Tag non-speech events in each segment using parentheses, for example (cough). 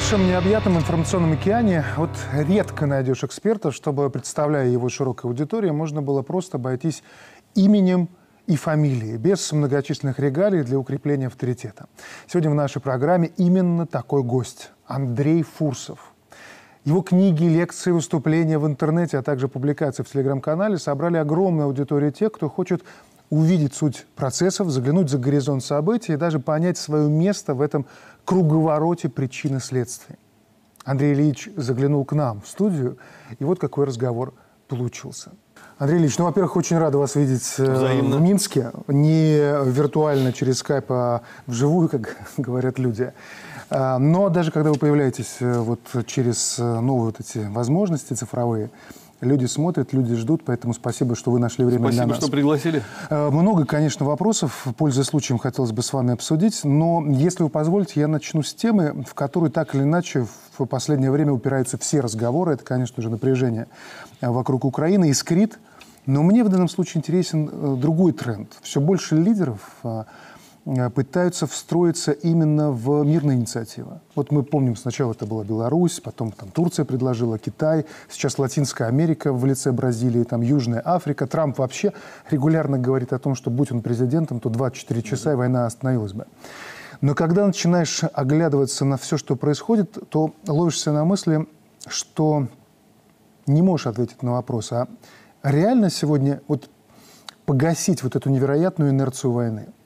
нашем необъятном информационном океане вот редко найдешь эксперта, чтобы, представляя его широкой аудитории, можно было просто обойтись именем и фамилией, без многочисленных регалий для укрепления авторитета. Сегодня в нашей программе именно такой гость – Андрей Фурсов. Его книги, лекции, выступления в интернете, а также публикации в телеграм-канале собрали огромную аудиторию тех, кто хочет увидеть суть процессов, заглянуть за горизонт событий и даже понять свое место в этом круговороте причин и следствий. Андрей Ильич заглянул к нам в студию, и вот какой разговор получился. Андрей Ильич, ну, во-первых, очень рада вас видеть э, Взаимно. в Минске. Не виртуально через скайп, а вживую, как (laughs) говорят люди. А, но даже когда вы появляетесь э, вот через э, новые вот эти возможности цифровые, Люди смотрят, люди ждут, поэтому спасибо, что вы нашли время спасибо, для нас. Спасибо, что пригласили. Э, много, конечно, вопросов, пользуясь случаем, хотелось бы с вами обсудить, но, если вы позволите, я начну с темы, в которой так или иначе в последнее время упираются все разговоры. Это, конечно же, напряжение э, вокруг Украины, искрит. Но мне в данном случае интересен э, другой тренд. Все больше лидеров пытаются встроиться именно в мирные инициативы. Вот мы помним, сначала это была Беларусь, потом там Турция предложила, Китай, сейчас Латинская Америка в лице Бразилии, там Южная Африка. Трамп вообще регулярно говорит о том, что будь он президентом, то 24 часа и война остановилась бы. Но когда начинаешь оглядываться на все, что происходит, то ловишься на мысли, что не можешь ответить на вопрос, а реально сегодня вот погасить вот эту невероятную инерцию войны –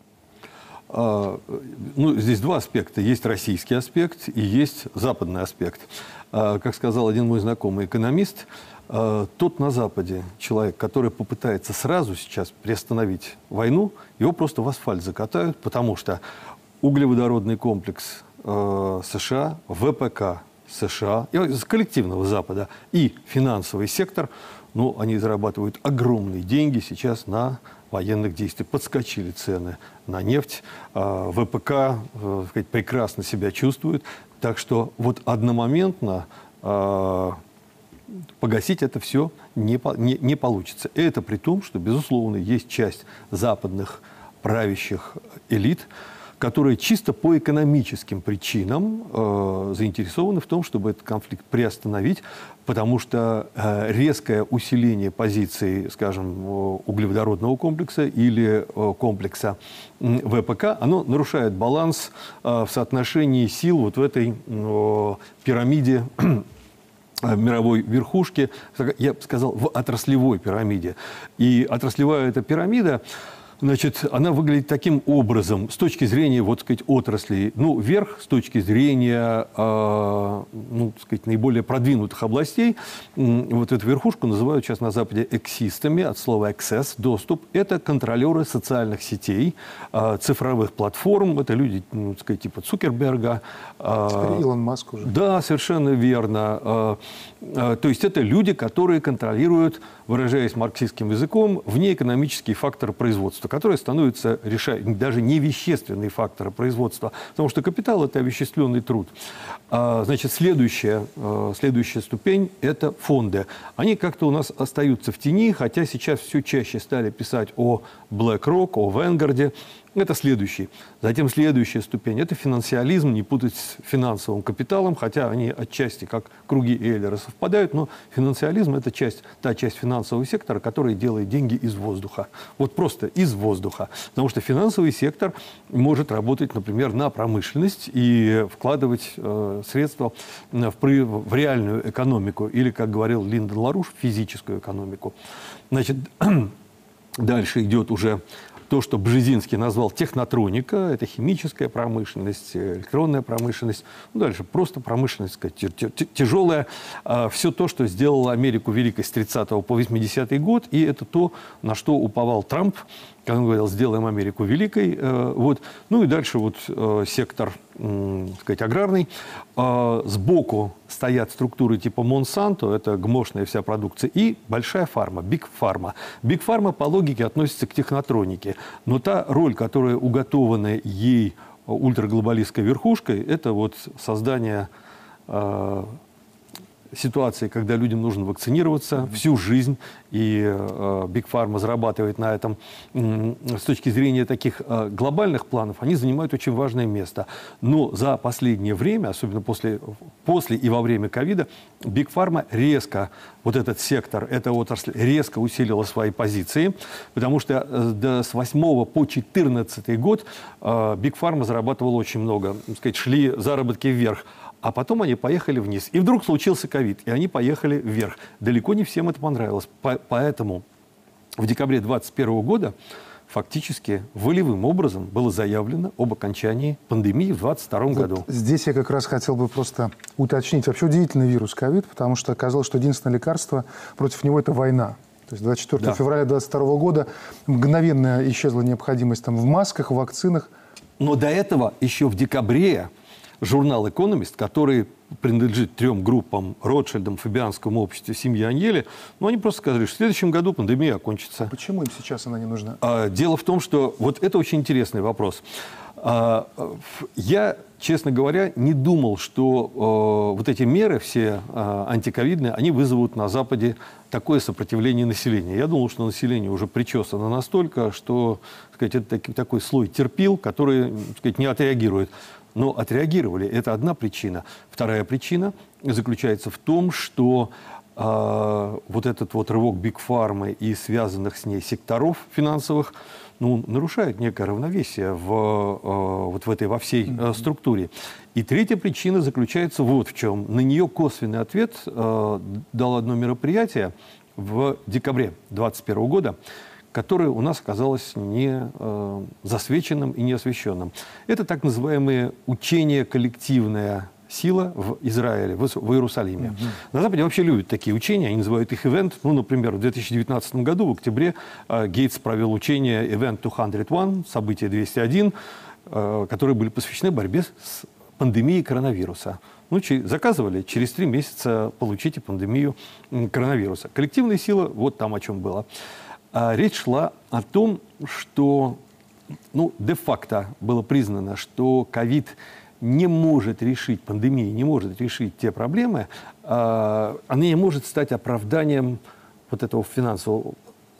ну, здесь два аспекта. Есть российский аспект и есть западный аспект. А, как сказал один мой знакомый экономист, а, тот на Западе человек, который попытается сразу сейчас приостановить войну, его просто в асфальт закатают, потому что углеводородный комплекс США, ВПК США, из коллективного Запада и финансовый сектор, ну, они зарабатывают огромные деньги сейчас на военных действий. Подскочили цены на нефть. А, ВПК э, сказать, прекрасно себя чувствует. Так что вот одномоментно а, погасить это все не, не, не получится. Это при том, что, безусловно, есть часть западных правящих элит, которые чисто по экономическим причинам э, заинтересованы в том, чтобы этот конфликт приостановить, потому что э, резкое усиление позиций, скажем, углеводородного комплекса или э, комплекса ВПК, оно нарушает баланс э, в соотношении сил вот в этой э, пирамиде э, мировой верхушки, я бы сказал, в отраслевой пирамиде. И отраслевая эта пирамида, Значит, она выглядит таким образом с точки зрения, вот сказать, отраслей. Ну, вверх с точки зрения, э, ну, сказать, наиболее продвинутых областей. Вот эту верхушку называют сейчас на Западе эксистами, от слова access, доступ. Это контролеры социальных сетей, э, цифровых платформ. Это люди, ну, сказать, типа Цукерберга. Э, Илон Маск уже. Да, совершенно верно. Э, э, то есть это люди, которые контролируют, выражаясь марксистским языком, внеэкономические факторы производства производства, которые становятся реша... даже не вещественные факторы производства, потому что капитал – это овеществленный труд. А, значит, следующая, а, следующая ступень – это фонды. Они как-то у нас остаются в тени, хотя сейчас все чаще стали писать о BlackRock, о Vanguard, это следующий. Затем следующая ступень – это финансиализм, не путать с финансовым капиталом, хотя они отчасти как круги Эйлера совпадают, но финансиализм – это часть, та часть финансового сектора, которая делает деньги из воздуха. Вот просто из воздуха. Потому что финансовый сектор может работать, например, на промышленность и вкладывать э, средства в, в реальную экономику, или, как говорил Линдон Ларуш, физическую экономику. Значит, (clears throat) дальше идет уже то, что Бжезинский назвал технотроника, это химическая промышленность, электронная промышленность, ну, дальше просто промышленность, сказать, тяжелая, а, все то, что сделало Америку великой с 30 по 80 год, и это то, на что уповал Трамп, как он говорил, сделаем Америку великой. Э, вот. Ну и дальше вот э, сектор так сказать, аграрный. А, сбоку стоят структуры типа Монсанто, это гмошная вся продукция, и большая фарма, Биг Фарма. Биг Фарма по логике относится к технотронике, но та роль, которая уготована ей ультраглобалистской верхушкой, это вот создание ситуации, когда людям нужно вакцинироваться mm-hmm. всю жизнь, и э, Big Pharma зарабатывает на этом, с точки зрения таких э, глобальных планов, они занимают очень важное место. Но за последнее время, особенно после, после и во время ковида, Big Pharma резко, вот этот сектор, эта отрасль резко усилила свои позиции, потому что э, с 8 по 14 год Big Pharma зарабатывала очень много. Сказать, шли заработки вверх а потом они поехали вниз. И вдруг случился ковид, и они поехали вверх. Далеко не всем это понравилось. По поэтому в декабре 2021 года фактически волевым образом было заявлено об окончании пандемии в 2022 вот году. Здесь я как раз хотел бы просто уточнить. Вообще удивительный вирус ковид, потому что оказалось, что единственное лекарство против него – это война. То есть 24 да. февраля 2022 года мгновенно исчезла необходимость там, в масках, в вакцинах. Но до этого еще в декабре журнал «Экономист», который принадлежит трем группам Ротшильдам, Фабианскому обществу, семье Аньели, но они просто сказали, что в следующем году пандемия окончится. Почему им сейчас она не нужна? А, дело в том, что вот это очень интересный вопрос. А, я, честно говоря, не думал, что а, вот эти меры все а, антиковидные, они вызовут на Западе такое сопротивление населения. Я думал, что население уже причесано настолько, что сказать, это такой слой терпил, который сказать, не отреагирует но отреагировали. Это одна причина. Вторая причина заключается в том, что э, вот этот вот рывок Биг Фармы и связанных с ней секторов финансовых ну, нарушает некое равновесие в, э, вот в этой во всей э, структуре. И третья причина заключается вот в чем. На нее косвенный ответ э, дало одно мероприятие в декабре 2021 года, которое у нас оказалось не э, засвеченным и не освещенным. Это так называемые учения коллективная сила в Израиле, в, в Иерусалиме. Mm-hmm. На Западе вообще любят такие учения, они называют их ивент. Ну, например, в 2019 году, в октябре, э, Гейтс провел учение Event 201, событие 201, э, которые были посвящены борьбе с пандемией коронавируса. Ну, заказывали, через три месяца получите пандемию коронавируса. Коллективная сила, вот там о чем было. А речь шла о том, что ну, де-факто было признано, что ковид не может решить, пандемия не может решить те проблемы, э, она не может стать оправданием вот этого финансового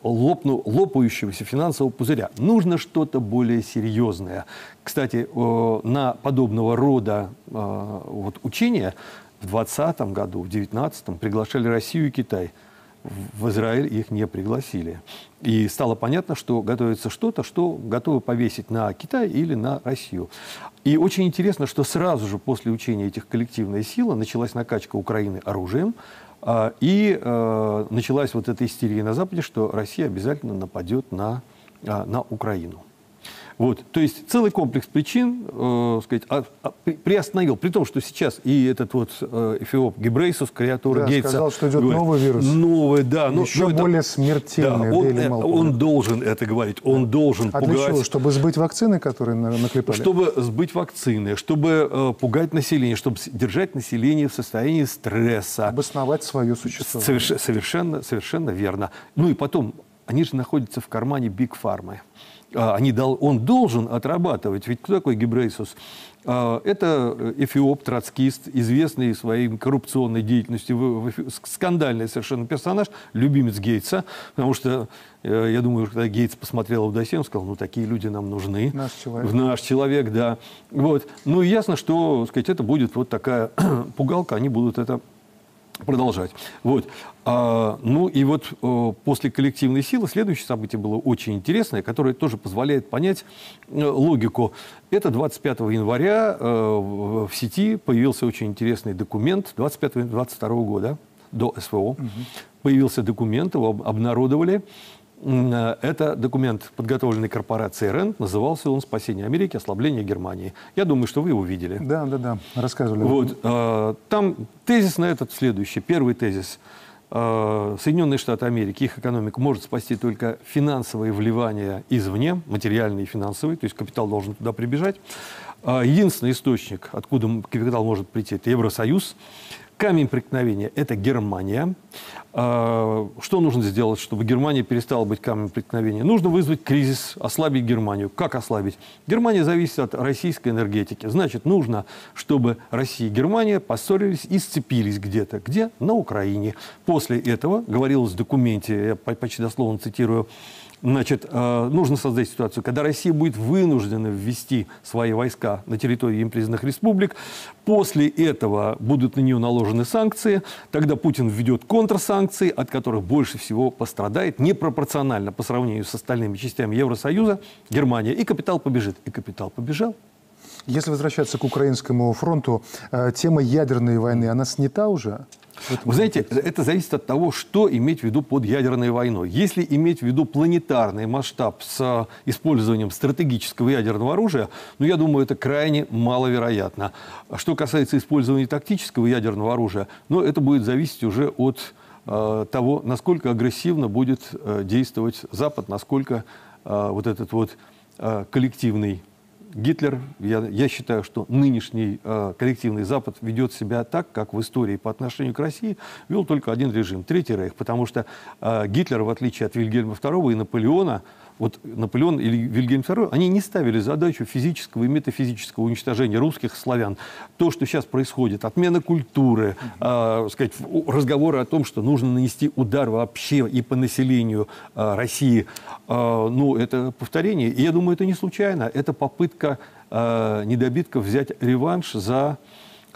лопну, лопающегося финансового пузыря. Нужно что-то более серьезное. Кстати, на подобного рода э, вот, учения в 2020 году, в 2019 приглашали Россию и Китай – в Израиль их не пригласили. И стало понятно, что готовится что-то, что готовы повесить на Китай или на Россию. И очень интересно, что сразу же после учения этих коллективной силы началась накачка Украины оружием, а, и э, началась вот эта истерия на Западе, что Россия обязательно нападет на, а, на Украину. Вот, то есть целый комплекс причин, э, сказать, а, а, приостановил, при том, что сейчас и этот вот э, эфиоп Гебрейсус, креатура да, Гейтса... сказал, что идет говорит, новый вирус. Новый, да. Но, Еще но более это, смертельный. Да, он, э, он должен это говорить, он да. должен а пугать. для чего? Чтобы сбыть вакцины, которые наклепали? Чтобы сбыть вакцины, чтобы э, пугать население, чтобы держать население в состоянии стресса. Обосновать свое существование. Соверш, совершенно, совершенно верно. Ну и потом, они же находятся в кармане Биг Фармы. А, они дол, он должен отрабатывать. Ведь кто такой Гебрейсус? А, это эфиоп, троцкист, известный своей коррупционной деятельностью, скандальный совершенно персонаж, любимец Гейтса, потому что, э, я думаю, когда Гейтс посмотрел он сказал, ну, такие люди нам нужны. Наш человек. В наш человек, да. Вот. Ну, и ясно, что, сказать, это будет вот такая (clears throat) пугалка, они будут это продолжать. Вот. А, ну и вот а, после коллективной силы следующее событие было очень интересное, которое тоже позволяет понять а, логику. Это 25 января а, в, сети появился очень интересный документ 25-22 года до СВО. Угу. Появился документ, его обнародовали. Э, это документ, подготовленный корпорацией РЕН. Назывался он «Спасение Америки. Ослабление Германии». Я думаю, что вы его видели. Да, да, да. Рассказывали. Вот. Э, там тезис на этот следующий. Первый тезис. Э, Соединенные Штаты Америки, их экономика может спасти только финансовые вливания извне, материальные и финансовые, то есть капитал должен туда прибежать. А, единственный источник, откуда капитал может прийти, это Евросоюз. Камень преткновения – это Германия. А, что нужно сделать, чтобы Германия перестала быть камнем преткновения? Нужно вызвать кризис, ослабить Германию. Как ослабить? Германия зависит от российской энергетики. Значит, нужно, чтобы Россия и Германия поссорились и сцепились где-то. Где? На Украине. После этого, говорилось в документе, я почти дословно цитирую, Значит, э, нужно создать ситуацию, когда Россия будет вынуждена ввести свои войска на территории им признанных республик. После этого будут на нее наложены санкции. Тогда Путин введет контрсанкции, от которых больше всего пострадает непропорционально по сравнению с остальными частями Евросоюза Германия. И капитал побежит. И капитал побежал. Если возвращаться к украинскому фронту, э, тема ядерной войны, она снята уже? Вы знаете, это зависит от того, что иметь в виду под ядерной войной. Если иметь в виду планетарный масштаб с использованием стратегического ядерного оружия, ну, я думаю, это крайне маловероятно. Что касается использования тактического ядерного оружия, ну, это будет зависеть уже от э, того, насколько агрессивно будет э, действовать Запад, насколько э, вот этот вот коллективный Гитлер, я, я считаю, что нынешний э, коллективный Запад ведет себя так, как в истории по отношению к России вел только один режим, Третий Рейх, потому что э, Гитлер, в отличие от Вильгельма II и Наполеона, вот Наполеон или Вильгельм II, они не ставили задачу физического и метафизического уничтожения русских славян. То, что сейчас происходит, отмена культуры, э, сказать, разговоры о том, что нужно нанести удар вообще и по населению э, России, э, ну, это повторение. И я думаю, это не случайно. Это попытка э, недобитков взять реванш за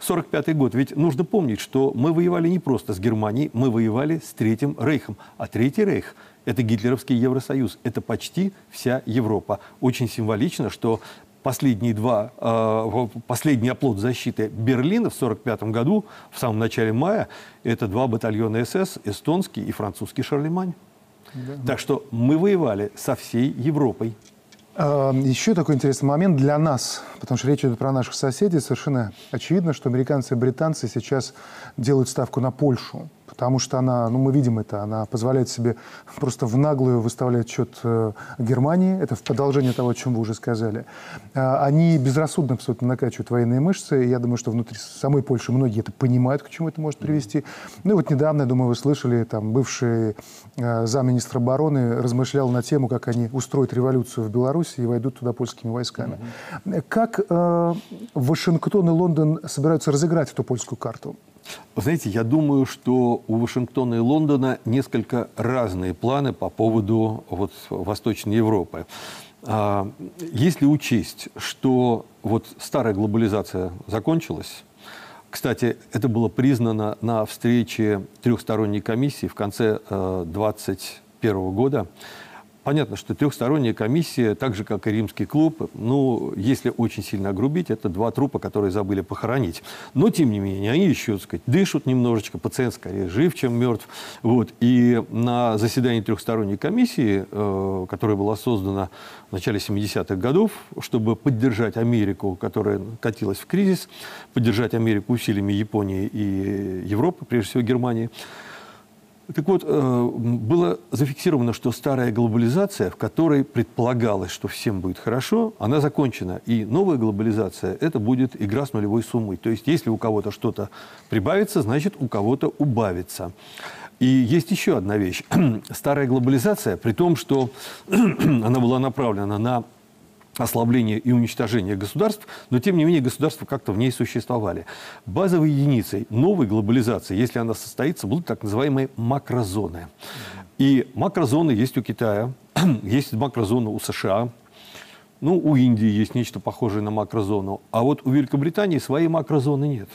1945 год. Ведь нужно помнить, что мы воевали не просто с Германией, мы воевали с Третьим Рейхом. А Третий Рейх – это гитлеровский Евросоюз. Это почти вся Европа. Очень символично, что последние два, э, последний оплот защиты Берлина в 1945 году, в самом начале мая, это два батальона СС, эстонский и французский Шарлемань. Да. Так что мы воевали со всей Европой. А, еще такой интересный момент для нас, потому что речь идет про наших соседей. Совершенно очевидно, что американцы и британцы сейчас делают ставку на Польшу потому что она, ну мы видим это, она позволяет себе просто в наглую выставлять счет э, Германии, это в продолжение того, о чем вы уже сказали. Э, они безрассудно абсолютно накачивают военные мышцы, и я думаю, что внутри самой Польши многие это понимают, к чему это может привести. Ну и вот недавно, я думаю, вы слышали, там бывший э, замминистра обороны размышлял на тему, как они устроят революцию в Беларуси и войдут туда польскими войсками. Mm-hmm. Как э, Вашингтон и Лондон собираются разыграть эту польскую карту? Вы знаете, я думаю, что у Вашингтона и Лондона несколько разные планы по поводу вот, Восточной Европы. А, если учесть, что вот старая глобализация закончилась, кстати, это было признано на встрече трехсторонней комиссии в конце 2021 э, года, Понятно, что трехсторонняя комиссия, так же, как и римский клуб, ну, если очень сильно огрубить, это два трупа, которые забыли похоронить. Но, тем не менее, они еще, так сказать, дышат немножечко, пациент скорее жив, чем мертв. Вот. И на заседании трехсторонней комиссии, э, которая была создана в начале 70-х годов, чтобы поддержать Америку, которая катилась в кризис, поддержать Америку усилиями Японии и Европы, прежде всего Германии, так вот, э, было зафиксировано, что старая глобализация, в которой предполагалось, что всем будет хорошо, она закончена. И новая глобализация – это будет игра с нулевой суммой. То есть, если у кого-то что-то прибавится, значит, у кого-то убавится. И есть еще одна вещь. (clears throat) Старая глобализация, при том, что (clears throat) она была направлена на ослабления и уничтожения государств, но тем не менее государства как-то в ней существовали. Базовой единицей новой глобализации, если она состоится, будут так называемые макрозоны. И макрозоны есть у Китая, (clears throat) есть макрозона у США, ну, у Индии есть нечто похожее на макрозону, а вот у Великобритании своей макрозоны нет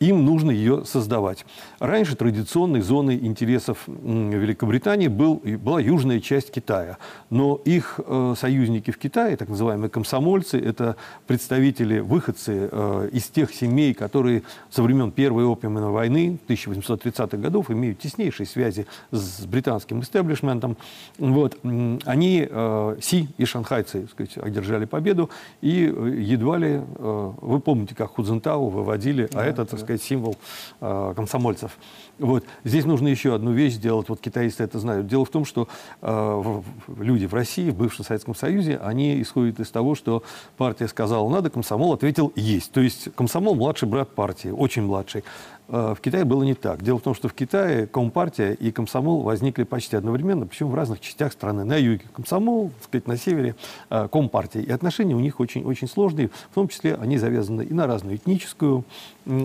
им нужно ее создавать. Раньше традиционной зоной интересов Великобритании был, была южная часть Китая. Но их э, союзники в Китае, так называемые комсомольцы, это представители, выходцы э, из тех семей, которые со времен Первой опиумной войны 1830-х годов имеют теснейшие связи с британским истеблишментом. Вот. Они, э, Си и шанхайцы, так сказать, одержали победу, и э, едва ли, э, вы помните, как Худзентау выводили, а да, а это, так сказать, символ э, комсомольцев. Вот. Здесь нужно еще одну вещь сделать, вот китаисты это знают. Дело в том, что э, люди в России, в бывшем Советском Союзе, они исходят из того, что партия сказала «надо», комсомол ответил «есть». То есть комсомол – младший брат партии, очень младший. Э, в Китае было не так. Дело в том, что в Китае Компартия и комсомол возникли почти одновременно, причем в разных частях страны. На юге комсомол, так сказать, на севере э, Компартия. И отношения у них очень, очень сложные, в том числе они завязаны и на разную этническую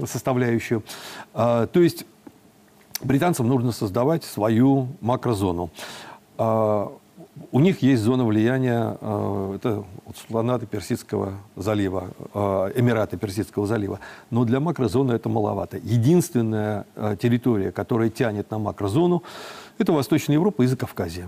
составляющую. А, то есть британцам нужно создавать свою макрозону. У них есть зона влияния, а, это султанаты Персидского залива, Эмираты Персидского залива. Но для макрозоны это маловато. Единственная территория, которая тянет на макрозону, это Восточная Европа и Закавказье.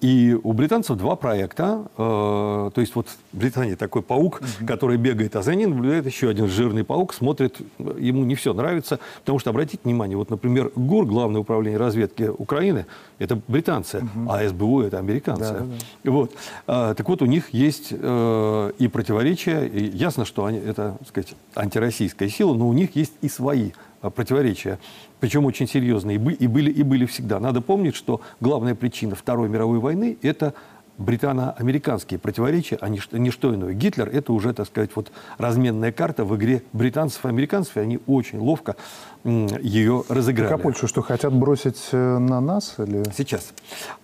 И у британцев два проекта. Э, то есть вот в Британии такой паук, угу. который бегает, а за ним наблюдает еще один жирный паук, смотрит, ему не все нравится. Потому что, обратите внимание, вот, например, ГУР, Главное управление разведки Украины, это британцы, угу. а СБУ это американцы. Да, да, да. Вот. А, так вот, у них есть э, и противоречия. И ясно, что они, это, так сказать, антироссийская сила, но у них есть и свои Э, противоречия, причем очень серьезные, и были, и были всегда. Надо помнить, что главная причина Второй мировой войны – это британо-американские противоречия, а не, не что иное. Гитлер – это уже, так сказать, вот разменная карта в игре британцев и американцев, и они очень ловко ее разыграли. Так а Польшу что, хотят бросить э, на нас? Или... Сейчас.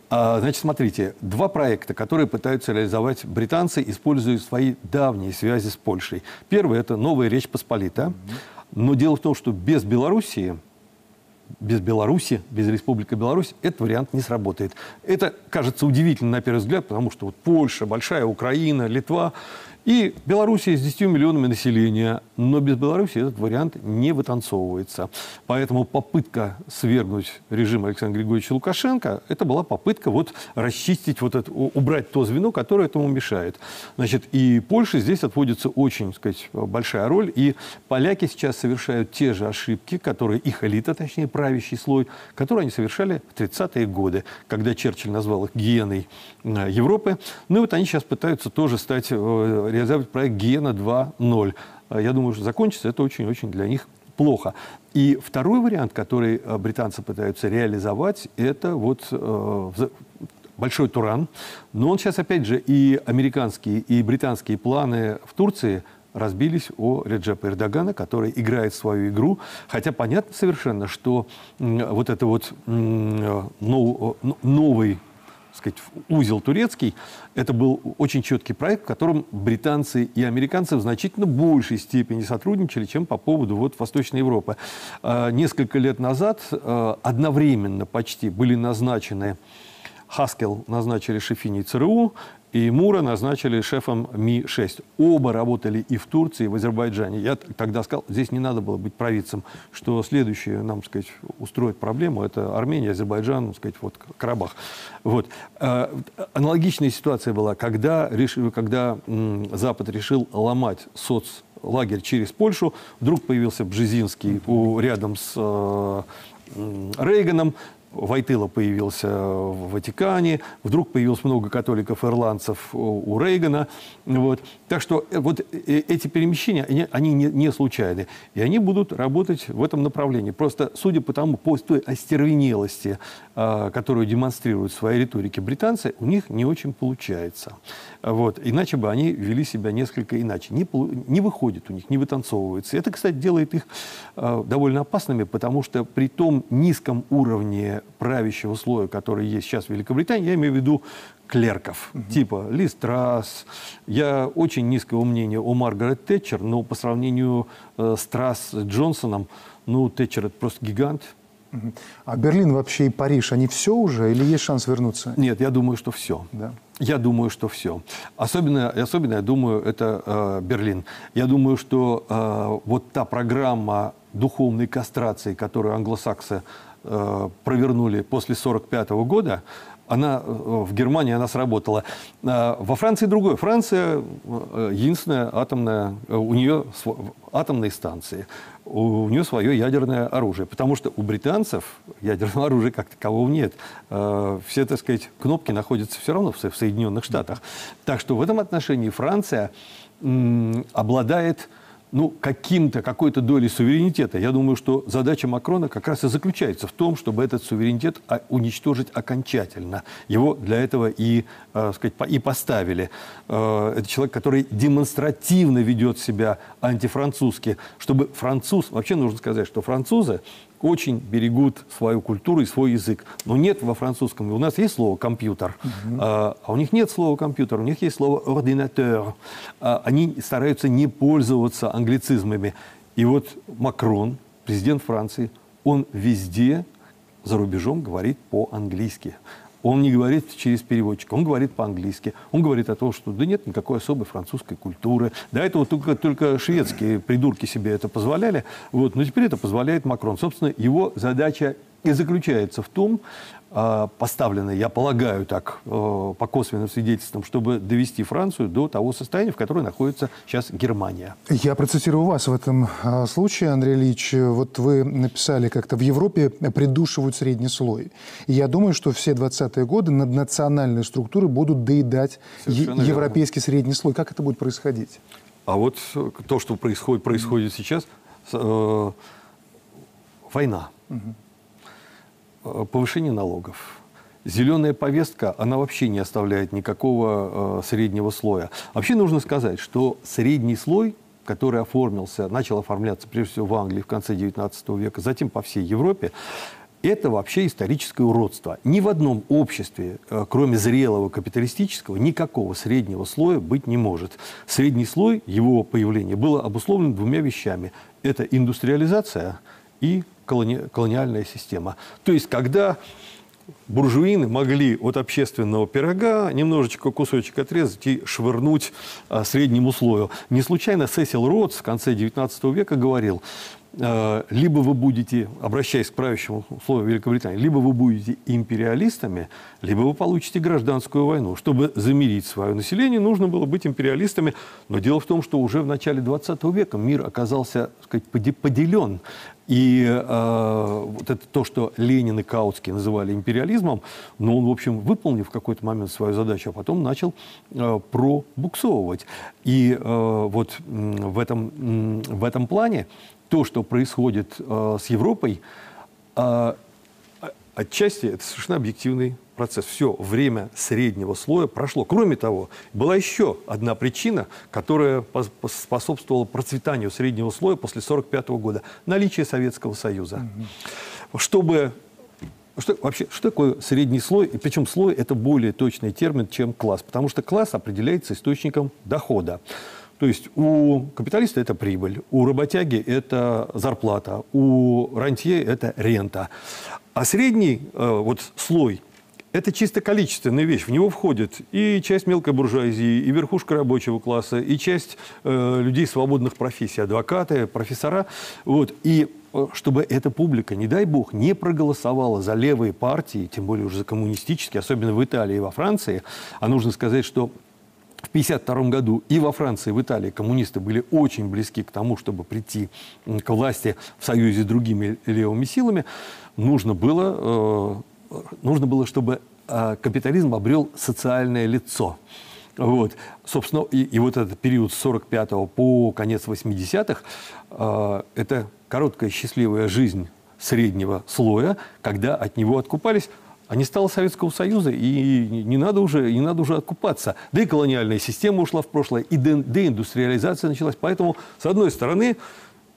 А, значит, смотрите, два проекта, которые пытаются реализовать британцы, используя свои давние связи с Польшей. Первый – это «Новая Речь Посполита». Но дело в том, что без Белоруссии, без Беларуси, без Республики Беларусь этот вариант не сработает. Это кажется удивительно на первый взгляд, потому что вот Польша, большая Украина, Литва и Белоруссия с 10 миллионами населения. Но без Беларуси этот вариант не вытанцовывается. Поэтому попытка свергнуть режим Александра Григорьевича Лукашенко, это была попытка вот расчистить, вот это, убрать то звено, которое этому мешает. Значит, и Польше здесь отводится очень, так сказать, большая роль. И поляки сейчас совершают те же ошибки, которые их элита, точнее правящий слой, которые они совершали в 30-е годы, когда Черчилль назвал их гиеной э, Европы. Ну и вот они сейчас пытаются тоже стать э, реализовать проект Гена 2.0. А я думаю, что закончится это очень-очень для них плохо. И второй вариант, который э, британцы пытаются реализовать, это вот э, большой Туран. Но он сейчас, опять же, и американские, и британские планы в Турции разбились о Реджепа Эрдогана, который играет свою игру. Хотя понятно совершенно, что вот это вот э, новый сказать, узел турецкий, это был очень четкий проект, в котором британцы и американцы в значительно большей степени сотрудничали, чем по поводу вот Восточной Европы. А, несколько лет назад а, одновременно почти были назначены Хаскел назначили Шефини ЦРУ, и Мура назначили шефом Ми-6. Оба работали и в Турции, и в Азербайджане. Я тогда сказал, здесь не надо было быть провидцем, что следующее нам, сказать, устроит проблему, это Армения, Азербайджан, сказать, вот Карабах. Вот. Э, аналогичная ситуация была, когда, решил, когда Запад решил ломать соц лагерь через Польшу, вдруг появился Бжезинский у, рядом с э, Рейганом, Войтыла появился в Ватикане, вдруг появилось много католиков-ирландцев у Рейгана. Вот. Так что э, вот э, эти перемещения, они, они не, не случайны. И они будут работать в этом направлении. Просто, судя по тому, по той остервенелости, э, которую демонстрируют в своей риторике британцы, у них не очень получается. Вот. Иначе бы они вели себя несколько иначе. Не, не выходит у них, не вытанцовывается. Это, кстати, делает их э, довольно опасными, потому что при том низком уровне правящего слоя, который есть сейчас в Великобритании, я имею в виду клерков, угу. типа Ли Страс. Я очень низкого мнения о Маргарет Тэтчер, но по сравнению э, с Трасс Джонсоном, ну, Тэтчер – это просто гигант. А Берлин вообще и Париж, они все уже или есть шанс вернуться? Нет, я думаю, что все. Да. Я думаю, что все. Особенно, особенно я думаю, это э, Берлин. Я думаю, что э, вот та программа духовной кастрации, которую англосаксы провернули после 1945 года, она э, в Германии она сработала. Э, во Франции другое. Франция э, единственная атомная, у нее атомные станции, у нее свое ядерное оружие. Потому что у британцев ядерного (laughs) оружия как такового нет. Все, так сказать, кнопки находятся все равно в Соединенных Штатах. Так что в этом отношении Франция обладает ну, каким-то, какой-то долей суверенитета. Я думаю, что задача Макрона как раз и заключается в том, чтобы этот суверенитет а, уничтожить окончательно. Его для этого и, э, сказать, и поставили. Э, это человек, который демонстративно ведет себя антифранцузски, чтобы француз... Вообще нужно сказать, что французы очень берегут свою культуру и свой язык. Но нет во французском. У нас есть слово «компьютер», угу. а, у них нет слова «компьютер», у них есть слово «ординатор». А, они стараются не пользоваться англицизмами. И вот Макрон, президент Франции, он везде за рубежом говорит по-английски. Он не говорит через переводчика, он говорит по-английски. Он говорит о том, что да нет никакой особой французской культуры. До этого только, только шведские придурки себе это позволяли. Вот, но теперь это позволяет Макрон. Собственно, его задача и заключается в том, поставлены, я полагаю так, э, по косвенным свидетельствам, чтобы довести Францию до того состояния, в котором находится сейчас Германия. Я процитирую вас в этом а, случае, Андрей Ильич. Вот вы написали как-то, в Европе придушивают средний слой. И я думаю, что все 20-е годы наднациональные структуры будут доедать Совершенно европейский верно. средний слой. Как это будет происходить? А вот то, что происходит, происходит сейчас, э, война. Угу Э, повышение налогов. Зеленая повестка, она вообще не оставляет никакого э, среднего слоя. Вообще нужно сказать, что средний слой, который оформился, начал оформляться прежде всего в Англии в конце XIX века, затем по всей Европе, это вообще историческое уродство. Ни в одном обществе, э, кроме зрелого капиталистического, никакого среднего слоя быть не может. Средний слой, его появление, было обусловлено двумя вещами. Это индустриализация и колони, колониальная система. То есть, когда буржуины могли от общественного пирога немножечко кусочек отрезать и швырнуть а, среднему слою. Не случайно Сесил Ротс в конце XIX века говорил, а, либо вы будете, обращаясь к правящему слою Великобритании, либо вы будете империалистами, либо вы получите гражданскую войну. Чтобы замирить свое население, нужно было быть империалистами. Но дело в том, что уже в начале XX века мир оказался так сказать, поделен. И э, вот это то, что Ленин и Каутский называли империализмом, но он, в общем, выполнил в какой-то момент свою задачу, а потом начал э, пробуксовывать. И э, вот в этом, в этом плане то, что происходит э, с Европой, э, отчасти это совершенно объективный процесс. Все время среднего слоя прошло. Кроме того, была еще одна причина, которая способствовала процветанию среднего слоя после 1945 года. Наличие Советского Союза. Угу. Чтобы что, вообще, что такое средний слой? И причем слой – это более точный термин, чем класс. Потому что класс определяется источником дохода. То есть у капиталиста это прибыль, у работяги это зарплата, у рантье это рента. А средний э, вот слой это чисто количественная вещь. В него входит и часть мелкой буржуазии, и верхушка рабочего класса, и часть э, людей свободных профессий, адвокаты, профессора. Вот. И э, чтобы эта публика, не дай бог, не проголосовала за левые партии, тем более уже за коммунистические, особенно в Италии и во Франции, а нужно сказать, что в 1952 году и во Франции, и в Италии коммунисты были очень близки к тому, чтобы прийти к власти в союзе с другими левыми силами, нужно было э, нужно было, чтобы а, капитализм обрел социальное лицо. Вот. Собственно, и, и вот этот период с 45 по конец 80-х э, это короткая счастливая жизнь среднего слоя, когда от него откупались а не стало Советского Союза, и не надо уже, не надо уже откупаться. Да и колониальная система ушла в прошлое, и деиндустриализация началась. Поэтому, с одной стороны,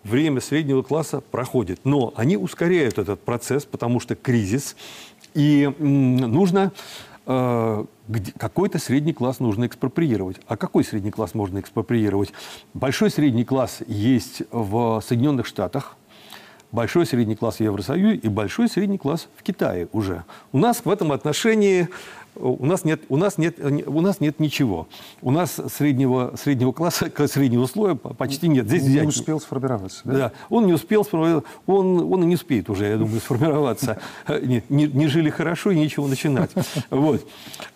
время среднего класса проходит. Но они ускоряют этот процесс, потому что кризис, и нужно э, какой-то средний класс нужно экспроприировать. А какой средний класс можно экспроприировать? Большой средний класс есть в Соединенных Штатах, большой средний класс в Евросоюзе и большой средний класс в Китае уже. У нас в этом отношении у нас нет, у нас нет, у нас нет ничего. У нас среднего, среднего класса, среднего слоя почти нет. Здесь не взять... успел сформироваться, да? Да, он не успел сформироваться, он, он и не успеет уже, я думаю, сформироваться. (laughs) Не, не, не жили хорошо и нечего начинать. (laughs) Вот.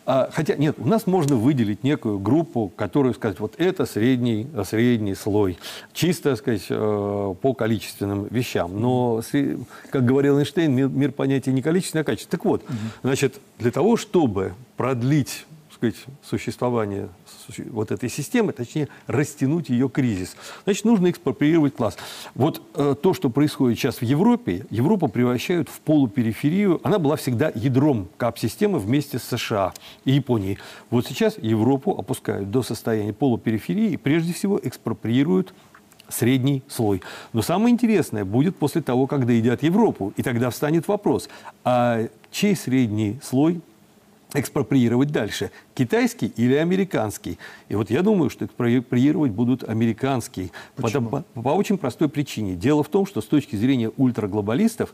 А, хотя, нет, у нас можно выделить некую группу, которую сказать, вот это средний, средний слой, чисто, так сказать, э, по количественным вещам. Но, как говорил Эйнштейн, мир, мир понятия не количественное, а качество. Так вот, значит, для того, чтобы продлить сказать, существование вот этой системы, точнее, растянуть ее кризис. Значит, нужно экспроприировать класс. Вот э, то, что происходит сейчас в Европе, Европу превращают в полупериферию. Она была всегда ядром КАП-системы вместе с США и Японией. Вот сейчас Европу опускают до состояния полупериферии и прежде всего экспроприируют средний слой. Но самое интересное будет после того, как доедят Европу. И тогда встанет вопрос, а чей средний слой экспроприировать дальше, китайский или американский. И вот я думаю, что экспроприировать будут американский. Почему? По, по, по очень простой причине. Дело в том, что с точки зрения ультраглобалистов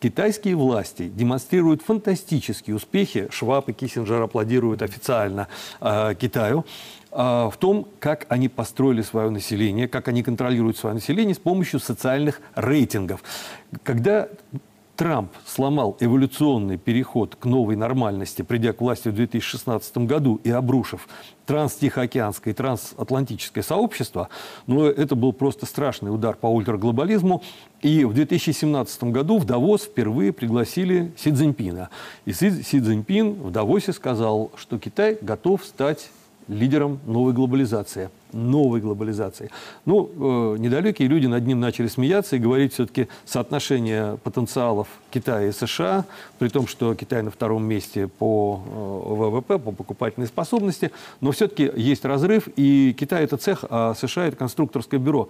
китайские власти демонстрируют фантастические успехи. Шваб и Киссинджер аплодируют официально э, Китаю э, в том, как они построили свое население, как они контролируют свое население с помощью социальных рейтингов. Когда Трамп сломал эволюционный переход к новой нормальности, придя к власти в 2016 году и обрушив транстихоокеанское и трансатлантическое сообщество, но это был просто страшный удар по ультраглобализму. И в 2017 году в Давос впервые пригласили Си Цзиньпина. И Си, Цзиньпин в Давосе сказал, что Китай готов стать лидером новой глобализации. Новой глобализации. Ну, э, недалекие люди над ним начали смеяться и говорить все-таки соотношение потенциалов Китая и США, при том, что Китай на втором месте по э, ВВП, по покупательной способности, но все-таки есть разрыв, и Китай это цех, а США это конструкторское бюро.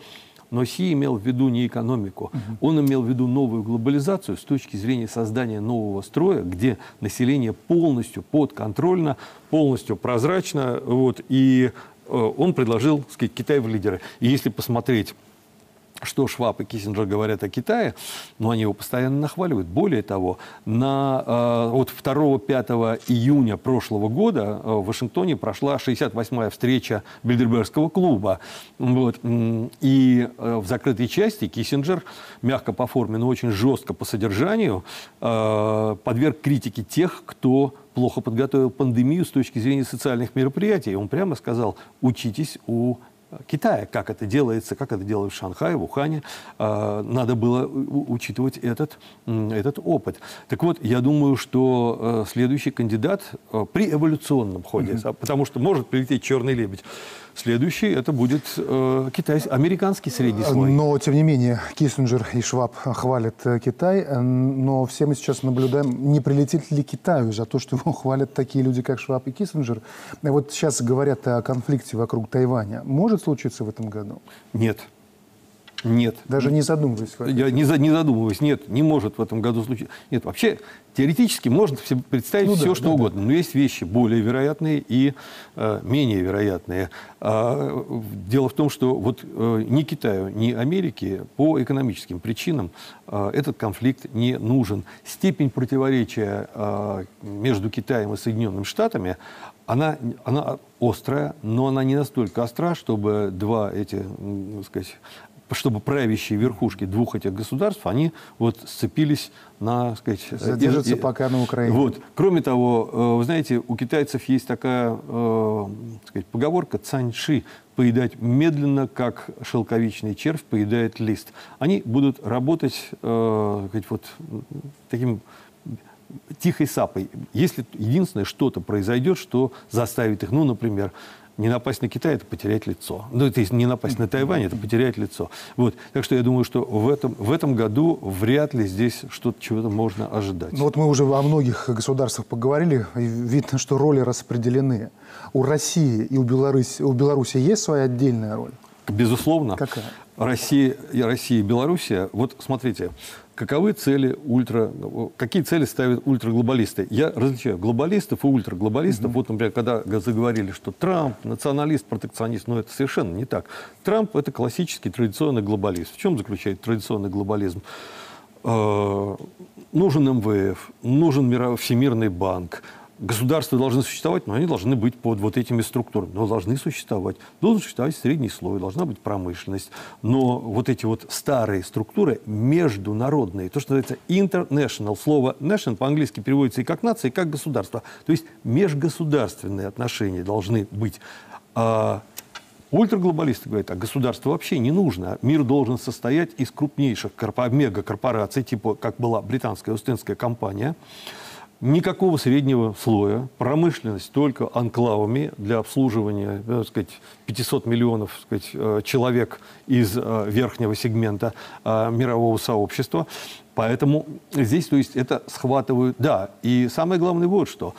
Но Си имел в виду не экономику, он имел в виду новую глобализацию с точки зрения создания нового строя, где население полностью подконтрольно, полностью прозрачно, вот, и э, он предложил сказать, Китай в лидеры. И если посмотреть что Шваб и Киссинджер говорят о Китае, но они его постоянно нахваливают. Более того, на, э, вот 2-5 июня прошлого года э, в Вашингтоне прошла 68-я встреча Бильдербергского клуба. Вот, и э, в закрытой части Киссинджер, мягко по форме, но очень жестко по содержанию, подверг критике тех, кто плохо подготовил пандемию с точки зрения социальных мероприятий. Он прямо сказал, учитесь у Китая, как это делается, как это делают в Шанхае, в Ухане. А, надо было учитывать этот, этот опыт. Так вот, я думаю, что э, следующий кандидат э, при эволюционном ходе, mm-hmm. потому что может прилететь черный лебедь, Следующий это будет э, китайский, американский средний слой. Но, тем не менее, Киссинджер и Шваб хвалят э, Китай, но все мы сейчас наблюдаем, не прилетит ли Китаю за то, что его хвалят такие люди, как Шваб и Киссинджер. Вот сейчас говорят о конфликте вокруг Тайваня. Может случиться в этом году? Нет. Нет. Даже не задумываясь? Я не, за, не задумываясь. Нет, не может в этом году случиться. Нет, вообще теоретически можно представить ну, все, да, что да, угодно. Да. Но есть вещи более вероятные и э, менее вероятные. А, дело в том, что вот э, ни Китаю, ни Америке по экономическим причинам э, этот конфликт не нужен. Степень противоречия э, между Китаем и Соединенными Штатами, она, она острая, но она не настолько остра, чтобы два эти, так сказать, чтобы правящие верхушки двух этих государств, они вот сцепились на, сказать... Задержатся и, пока на Украине. Вот. Кроме того, э, вы знаете, у китайцев есть такая э, сказать, поговорка «цаньши» поедать медленно, как шелковичный червь поедает лист. Они будут работать э, сказать, вот, таким тихой сапой. Если единственное что-то произойдет, что заставит их, ну, например, не напасть на Китай – это потерять лицо. Ну, это не напасть на Тайвань – это потерять лицо. Вот. Так что я думаю, что в этом, в этом году вряд ли здесь что-то чего-то можно ожидать. Ну, вот мы уже о многих государствах поговорили, и видно, что роли распределены. У России и у Беларуси, у Беларуси есть своя отдельная роль? Безусловно. Какая? Россия, Россия и Белоруссия. Вот смотрите, каковы цели ультра, какие цели ставят ультраглобалисты? Я различаю глобалистов и ультраглобалистов. Угу. Вот, например, когда заговорили, что Трамп националист, протекционист, но это совершенно не так. Трамп это классический традиционный глобалист. В чем заключается традиционный глобализм? Э, нужен МВФ, нужен Всемирный банк, государства должны существовать, но они должны быть под вот этими структурами. Но должны существовать. Должен существовать средний слой, должна быть промышленность. Но вот эти вот старые структуры международные, то, что называется international, слово national по-английски переводится и как нация, и как государство. То есть межгосударственные отношения должны быть. А Ультраглобалисты говорят, а государство вообще не нужно. Мир должен состоять из крупнейших корпо- мегакорпораций, типа как была британская Остинская компания, никакого среднего слоя, промышленность только анклавами для обслуживания так сказать, 500 миллионов так сказать, э, человек из э, верхнего сегмента э, мирового сообщества. Поэтому здесь, то есть, это схватывают, да. И самое главное вот что.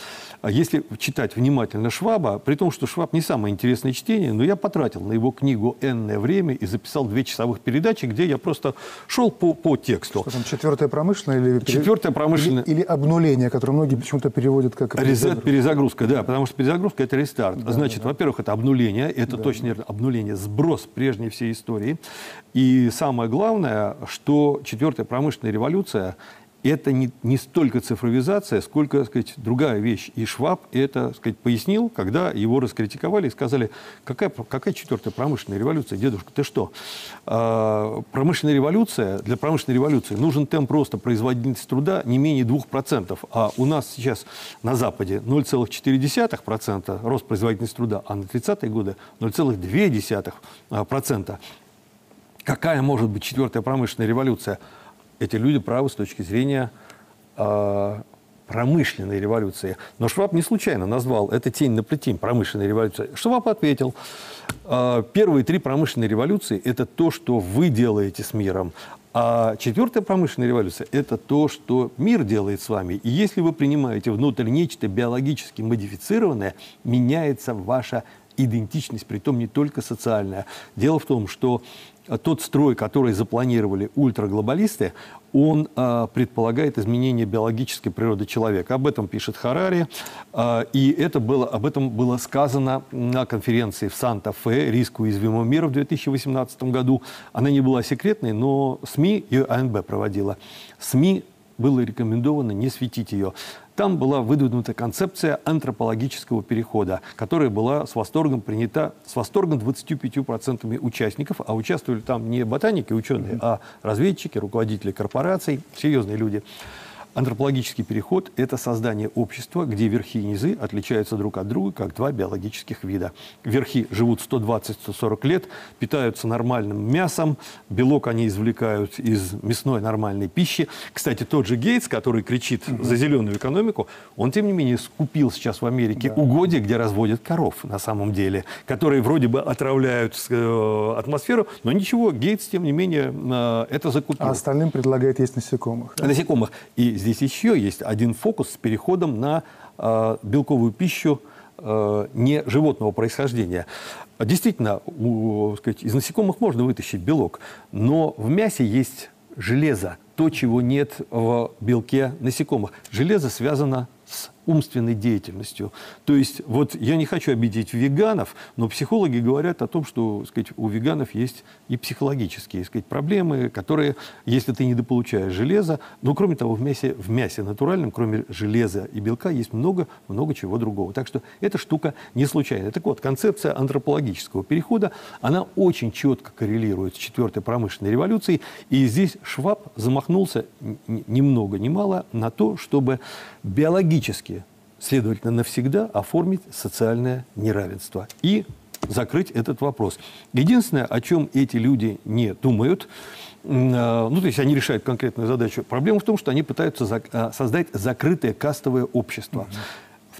Если читать внимательно Шваба, при том, что Шваб не самое интересное чтение, но я потратил на его книгу энное время и записал две часовых передачи, где я просто шел по, по тексту. Что там, четвертая промышленная или... Четвертая промышленная. Или, или обнуление, которое многие почему-то переводят как... Резет, перезагрузка, да, потому что перезагрузка – это рестарт. Да, Значит, да. во-первых, это обнуление, это да. точно обнуление, сброс прежней всей истории. И самое главное, что четвертая промышленная революция это не, не столько цифровизация, сколько так сказать, другая вещь. И Шваб это так сказать, пояснил, когда его раскритиковали и сказали, какая, какая четвертая промышленная революция, дедушка, ты что? А, промышленная революция, для промышленной революции нужен темп роста производительности труда не менее 2%, а у нас сейчас на Западе 0,4% рост производительности труда, а на 30-е годы 0,2%. Какая может быть четвертая промышленная революция? Эти люди правы с точки зрения э, промышленной революции. Но Шваб не случайно назвал это тень на плетень промышленной революции. Шваб ответил, э, первые три промышленные революции – это то, что вы делаете с миром. А четвертая промышленная революция – это то, что мир делает с вами. И если вы принимаете внутрь нечто биологически модифицированное, меняется ваша идентичность, при том не только социальная. Дело в том, что тот строй, который запланировали ультраглобалисты, он э, предполагает изменение биологической природы человека. Об этом пишет Харари. Э, и это было, об этом было сказано на конференции в Санта-Фе «Риск уязвимого мира» в 2018 году. Она не была секретной, но СМИ, и АНБ проводила, СМИ было рекомендовано не светить ее. Там была выдвинута концепция антропологического перехода, которая была с восторгом принята, с восторгом 25% участников, а участвовали там не ботаники, ученые, а разведчики, руководители корпораций, серьезные люди. Антропологический переход – это создание общества, где верхи и низы отличаются друг от друга, как два биологических вида. Верхи живут 120-140 лет, питаются нормальным мясом, белок они извлекают из мясной нормальной пищи. Кстати, тот же Гейтс, который кричит угу. за зеленую экономику, он, тем не менее, скупил сейчас в Америке да. угодья, где разводят коров на самом деле, которые вроде бы отравляют э, атмосферу, но ничего, Гейтс, тем не менее, э, это закупил. А остальным предлагает есть насекомых. Да? Насекомых. И здесь еще есть один фокус с переходом на э, белковую пищу э, не животного происхождения. Действительно, у, сказать, из насекомых можно вытащить белок, но в мясе есть железо, то, чего нет в белке насекомых. Железо связано с умственной деятельностью. То есть, вот я не хочу обидеть веганов, но психологи говорят о том, что сказать, у веганов есть и психологические сказать, проблемы, которые, если ты недополучаешь железо, но кроме того, в мясе, в мясе натуральном, кроме железа и белка, есть много-много чего другого. Так что эта штука не случайная. Так вот, концепция антропологического перехода, она очень четко коррелирует с четвертой промышленной революцией, и здесь Шваб замахнулся ни много ни мало на то, чтобы биологически следовательно, навсегда оформить социальное неравенство и закрыть этот вопрос. Единственное, о чем эти люди не думают, э, ну, то есть они решают конкретную задачу. Проблема в том, что они пытаются э, создать закрытое кастовое общество.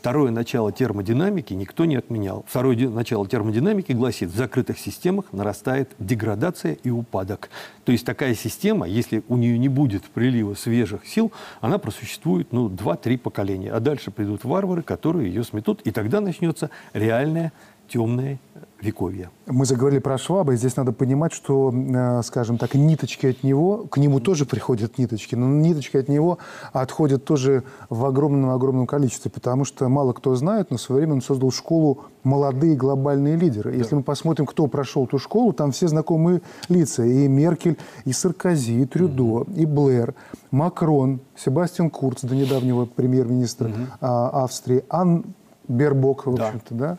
Второе начало термодинамики никто не отменял. Второе начало термодинамики гласит, в закрытых системах нарастает деградация и упадок. То есть такая система, если у нее не будет прилива свежих сил, она просуществует ну, 2-3 поколения. А дальше придут варвары, которые ее сметут, и тогда начнется реальная темное вековье. Мы заговорили про Шваба, и здесь надо понимать, что, э, скажем так, ниточки от него, к нему тоже приходят ниточки, но ниточки от него отходят тоже в огромном-огромном количестве, потому что мало кто знает, но в свое время он создал школу «Молодые глобальные лидеры». Да. Если мы посмотрим, кто прошел ту школу, там все знакомые лица. И Меркель, и Саркози, и Трюдо, mm-hmm. и Блэр, Макрон, Себастьян Курц, до недавнего премьер-министра mm-hmm. Австрии, Ан Бербок, в общем-то, да.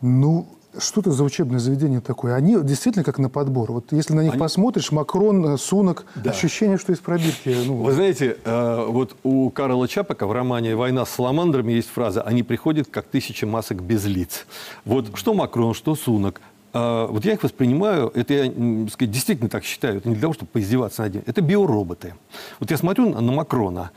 Ну, что это за учебное заведение такое? Они действительно как на подбор. Вот если на них Они... посмотришь, Макрон, э, Сунок, да. ощущение, что из пробирки. Ну... Вы знаете, э, вот у Карла Чапака в романе «Война с саламандрами» есть фраза «Они приходят, как тысяча масок без лиц». Вот что Макрон, что Сунок. Э, вот я их воспринимаю, это я сказать, действительно так считаю, это не для того, чтобы поиздеваться над ним. Это биороботы. Вот я смотрю на Макрона,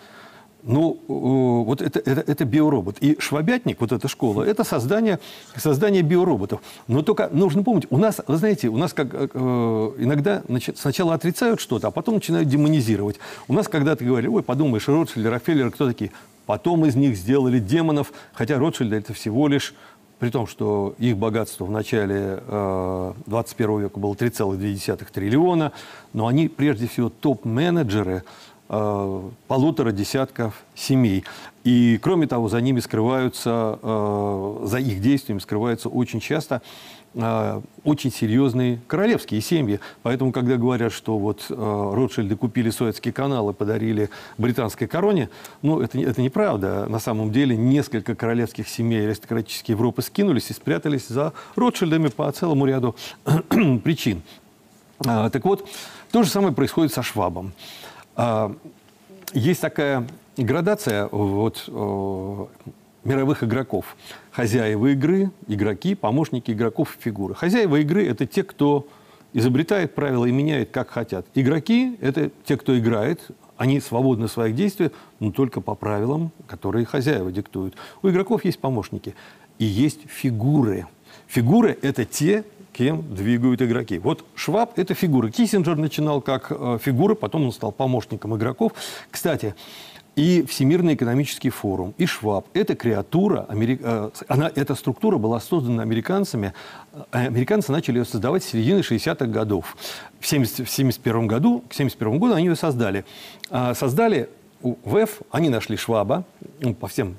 Ну, вот это, это, это биоробот. И швабятник, вот эта школа, это создание, создание биороботов. Но только нужно помнить, у нас, вы знаете, у нас как э, иногда значит, сначала отрицают что-то, а потом начинают демонизировать. У нас когда-то говорили, ой, подумаешь, Ротшильд, Рокфеллер, кто такие? Потом из них сделали демонов, хотя Ротшильд это всего лишь при том, что их богатство в начале э, 21 века было 3,2 триллиона, но они прежде всего топ-менеджеры Э, полутора десятков семей. И, кроме того, за ними скрываются, э, за их действиями скрываются очень часто э, очень серьезные королевские семьи. Поэтому, когда говорят, что вот Ротшильды купили Суэцкий канал и подарили британской короне, ну, это, это неправда. На самом деле несколько королевских семей аристократической Европы скинулись и спрятались за Ротшильдами по целому ряду (clears throat) причин. Так вот, то же самое происходит со Швабом. А, есть такая градация вот, мировых игроков. Хозяева игры, игроки, помощники игроков, фигуры. Хозяева игры – это те, кто изобретает правила и меняет, как хотят. Игроки – это те, кто играет, они свободны в своих действиях, но только по правилам, которые хозяева диктуют. У игроков есть помощники и есть фигуры. Фигуры – это те, кем двигают игроки. Вот Шваб – это фигура. Киссинджер начинал как э, фигура, потом он стал помощником игроков. Кстати, и Всемирный экономический форум, и Шваб. Эта креатура. Э, она, эта структура была создана американцами. Э, американцы начали ее создавать с середины 60-х годов. В 1971 году, к 1971 году они ее создали. А, создали ВЭФ, они нашли Шваба, по всем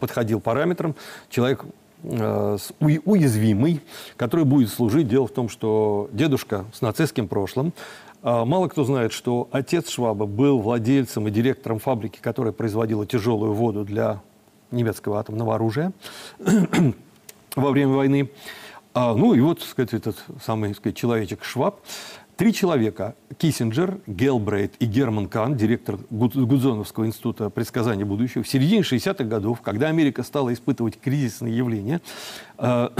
подходил параметрам. Человек уязвимый, который будет служить. Дело в том, что дедушка с нацистским прошлым. А, мало кто знает, что отец Шваба был владельцем и директором фабрики, которая производила тяжелую воду для немецкого атомного оружия (clears throat) во время войны. А, ну и вот, так сказать, этот самый так сказать, человечек Шваб Три человека – Киссинджер, Гелбрейт и Герман Кан, директор Гудзоновского института предсказания будущего, в середине 60-х годов, когда Америка стала испытывать кризисные явления, э,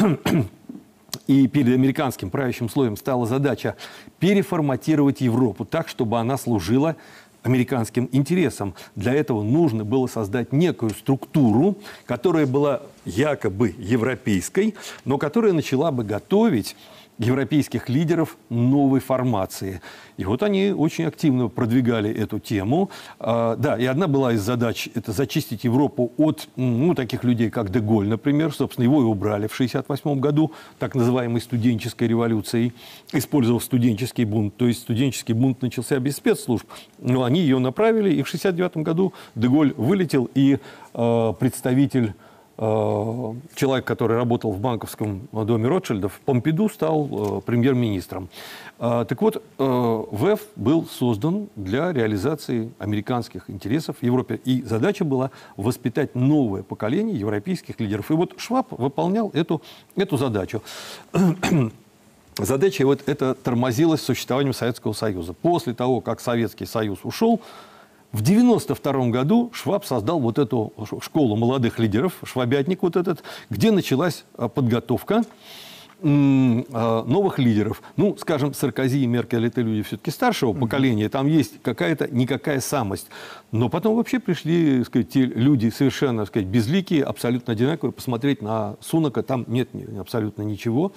(clears throat) и перед американским правящим слоем стала задача переформатировать Европу так, чтобы она служила американским интересам. Для этого нужно было создать некую структуру, которая была якобы европейской, но которая начала бы готовить европейских лидеров новой формации. И вот они очень активно продвигали эту тему. А, да, и одна была из задач – это зачистить Европу от ну, таких людей, как Деголь, например. Собственно, его и убрали в 1968 году, так называемой студенческой революцией, использовав студенческий бунт. То есть студенческий бунт начался без спецслужб, но они ее направили, и в 1969 году Деголь вылетел, и э, представитель человек, который работал в банковском доме Ротшильдов, Помпиду стал э, премьер-министром. Э, так вот, ВЭФ был создан для реализации американских интересов в Европе. И задача была воспитать новое поколение европейских лидеров. И вот Шваб выполнял эту, эту задачу. (clears throat) Задача вот это тормозилась существованием Советского Союза. После того, как Советский Союз ушел, в 1992 году Шваб создал вот эту школу молодых лидеров, швабятник вот этот, где началась а, подготовка а, новых лидеров. Ну, скажем, Саркози и Меркель – это люди все-таки старшего поколения, там есть какая-то никакая самость. Но потом вообще пришли, сказать, те люди совершенно, сказать, безликие, абсолютно одинаковые. Посмотреть на Сунака, там нет абсолютно ничего.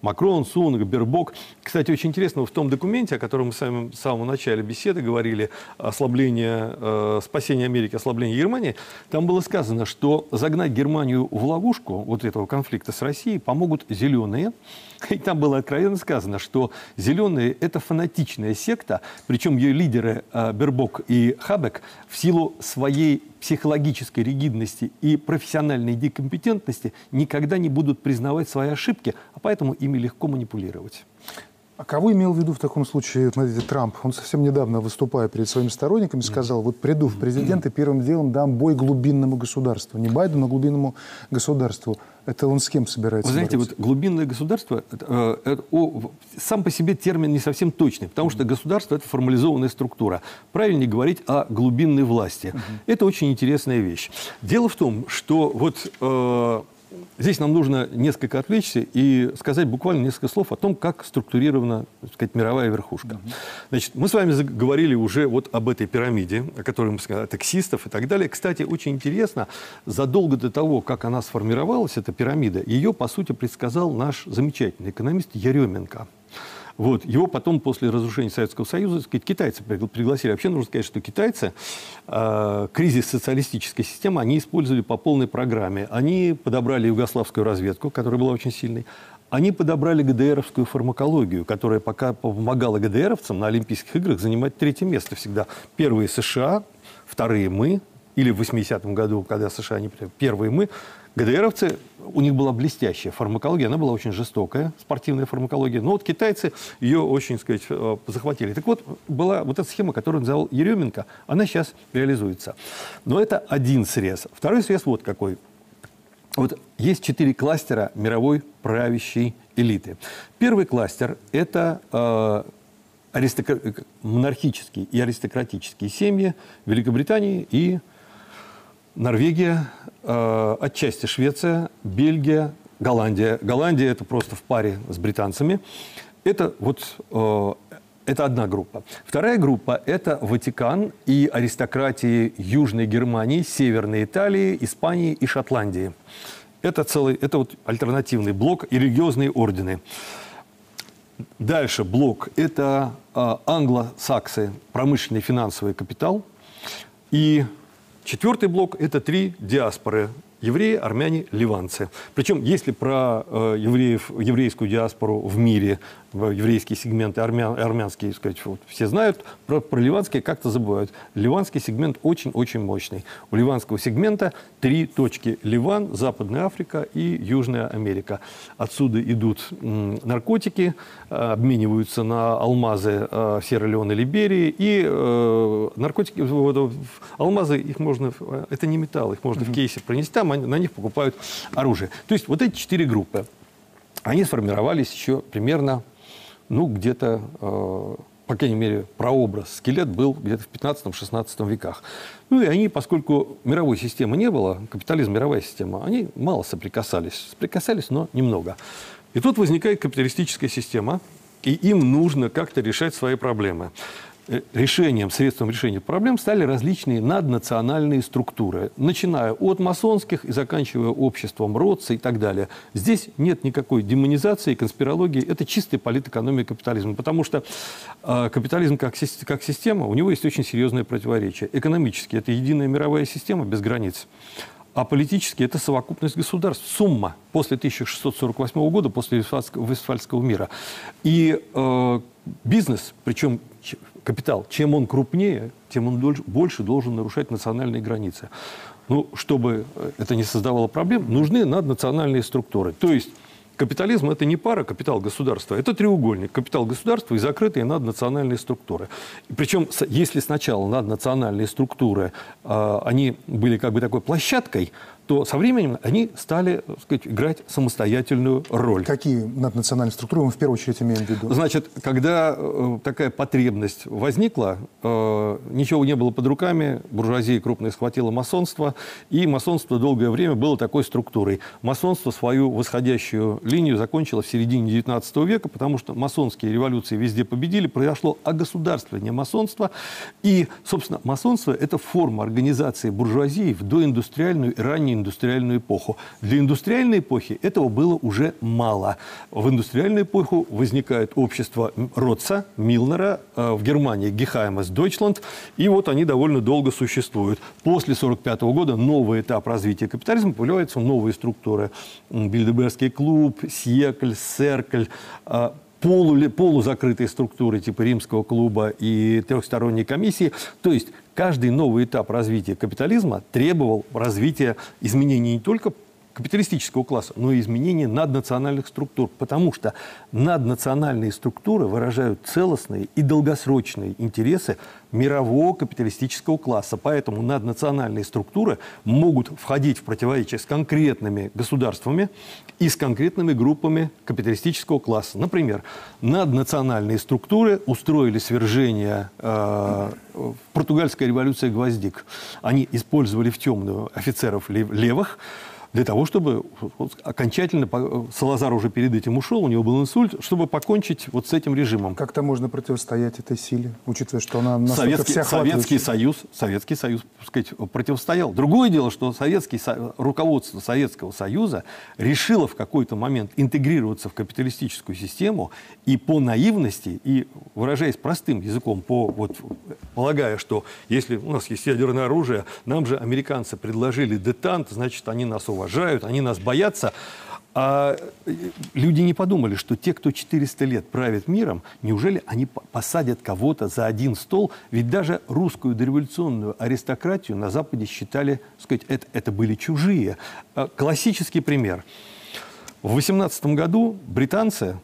Макрон, Сунак, Бербок. Кстати, очень интересно, в том документе, о котором мы с вами в самом начале беседы говорили, ослабление, э, спасение Америки, ослабление Германии, там было сказано, что загнать Германию в ловушку вот этого конфликта с Россией помогут зеленые, И там было откровенно сказано, что зеленые – это фанатичная секта, причем ее лидеры э, Бербок и Хабек в силу своей психологической ригидности и профессиональной декомпетентности никогда не будут признавать свои ошибки, а поэтому ими легко манипулировать. А кого имел в виду в таком случае, смотрите, Трамп? Он совсем недавно, выступая перед своими сторонниками, сказал, вот приду в президенты, первым делом дам бой глубинному государству. Не Байдену, а глубинному государству. Это он с кем собирается Вы знаете, бороться? вот глубинное государство, это, это, о, сам по себе термин не совсем точный, потому что государство – это формализованная структура. Правильнее говорить о глубинной власти. Это очень интересная вещь. Дело в том, что вот... Э, здесь нам нужно несколько отвлечься и сказать буквально несколько слов о том, как структурирована так сказать, мировая верхушка. Значит, мы с вами говорили уже вот об этой пирамиде, о которой мы сказали, таксистов и так далее. Кстати, очень интересно, задолго до того, как она сформировалась, эта пирамида, ее, по сути, предсказал наш замечательный экономист Еременко. Вот. Его потом, после разрушения Советского Союза, сказать, китайцы пригласили. Вообще нужно сказать, что китайцы э, кризис социалистической системы они использовали по полной программе. Они подобрали югославскую разведку, которая была очень сильной. Они подобрали ГДРовскую фармакологию, которая пока помогала ГДРовцам на Олимпийских играх занимать третье место всегда. Первые США, вторые мы, или в 80-м году, когда США не первые мы, ГДРовцы, у них была блестящая фармакология, она была очень жестокая, спортивная фармакология. Но вот китайцы ее очень, сказать, э, захватили. Так вот, была вот эта схема, которую называл Еременко, она сейчас реализуется. Но это один срез. Второй срез вот какой. Вот есть четыре кластера мировой правящей элиты. Первый кластер – это э, аристокр... монархические и аристократические семьи Великобритании и Норвегия, э, отчасти Швеция, Бельгия, Голландия. Голландия это просто в паре с британцами. Это вот э, это одна группа. Вторая группа – это Ватикан и аристократии Южной Германии, Северной Италии, Испании и Шотландии. Это целый, это вот альтернативный блок и религиозные ордены. Дальше блок – это э, англосаксы, промышленный финансовый капитал и Четвертый блок – это три диаспоры евреи, армяне, ливанцы. Причем, если про э, евреев, еврейскую диаспору в мире еврейские сегменты армян, армянские, сказать, вот, все знают, про, про ливанские как-то забывают. Ливанский сегмент очень-очень мощный. У ливанского сегмента три точки. Ливан, Западная Африка и Южная Америка. Отсюда идут наркотики, э, обмениваются на алмазы э, Сьерра-Леоне, Либерии. И э, наркотики, вот, алмазы, их можно, это не металл, их можно mm-hmm. в кейсе пронести, там они, на них покупают оружие. То есть вот эти четыре группы, они сформировались еще примерно ну, где-то, э, по крайней мере, прообраз, скелет был где-то в 15-16 веках. Ну и они, поскольку мировой системы не было, капитализм мировая система, они мало соприкасались. Соприкасались, но немного. И тут возникает капиталистическая система, и им нужно как-то решать свои проблемы. Э, решением, средством решения проблем стали различные наднациональные структуры, начиная от масонских и заканчивая обществом Ротса и так далее. Здесь нет никакой демонизации, конспирологии, это чистая политэкономия капитализма, потому что э, капитализм как, как система, у него есть очень серьезное противоречие. Экономически это единая мировая система без границ. А политически это совокупность государств, сумма после 1648 года, после Вестфальского мира. И э, бизнес, причем капитал, чем он крупнее, тем он больше должен нарушать национальные границы. Ну, чтобы э, это не создавало проблем, нужны наднациональные структуры. То есть Капитализм – это не пара капитал-государства, это треугольник. Капитал государства и закрытые наднациональные структуры. Причем, если сначала наднациональные структуры, э, они были как бы такой площадкой, то со временем они стали так сказать, играть самостоятельную роль. Какие наднациональные структуры мы в первую очередь имеем в виду? Значит, когда э, такая потребность возникла, э, ничего не было под руками, буржуазия крупная схватила масонство, и масонство долгое время было такой структурой. Масонство свою восходящую линию закончило в середине 19 века, потому что масонские революции везде победили, произошло огосударствление масонства, и, собственно, масонство – это форма организации буржуазии в доиндустриальную и раннюю индустриальную эпоху. Для индустриальной эпохи этого было уже мало. В индустриальную эпоху возникает общество Ротца, Милнера, э, в Германии Гехаймас Дойчланд, и вот они довольно долго существуют. После 1945 года новый этап развития капитализма, появляются новые структуры. Бильдебергский клуб, Сьекль, Серкль, э, полу, полузакрытые структуры типа римского клуба и трехсторонней комиссии. То есть каждый новый этап развития капитализма требовал развития изменений не только капиталистического класса, но и изменения наднациональных структур, потому что наднациональные структуры выражают целостные и долгосрочные интересы мирового капиталистического класса. Поэтому наднациональные структуры могут входить в противоречие с конкретными государствами и с конкретными группами капиталистического класса. Например, наднациональные структуры устроили свержение э, португальской революции гвоздик. Они использовали в темную офицеров левых, для того, чтобы окончательно, Салазар уже перед этим ушел, у него был инсульт, чтобы покончить вот с этим режимом. Как-то можно противостоять этой силе, учитывая, что она Советский, Советский Союз, Советский Союз, так сказать, противостоял. Другое дело, что Советский, руководство Советского Союза решило в какой-то момент интегрироваться в капиталистическую систему и по наивности, и выражаясь простым языком, по, вот, полагая, что если у нас есть ядерное оружие, нам же американцы предложили детант, значит, они нас уважают уважают, они нас боятся. А люди не подумали, что те, кто 400 лет правит миром, неужели они посадят кого-то за один стол? Ведь даже русскую дореволюционную аристократию на Западе считали, сказать, это, это были чужие. А, классический пример. В 18 году британцы,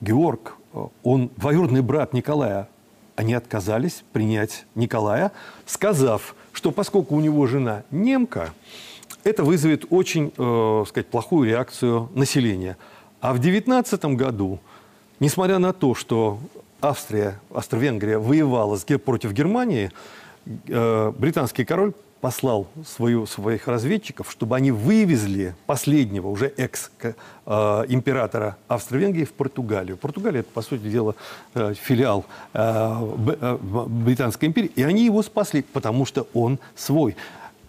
Георг, он двоюродный брат Николая, они отказались принять Николая, сказав, что поскольку у него жена немка, это вызовет очень, э, сказать, плохую реакцию населения. А в 2019 году, несмотря на то, что Австрия, Австро-Венгрия воевала против Германии, э, британский король послал свою, своих разведчиков, чтобы они вывезли последнего, уже экс-императора э, Австро-Венгрии в Португалию. Португалия – это, по сути дела, э, филиал э, Британской империи. И они его спасли, потому что он свой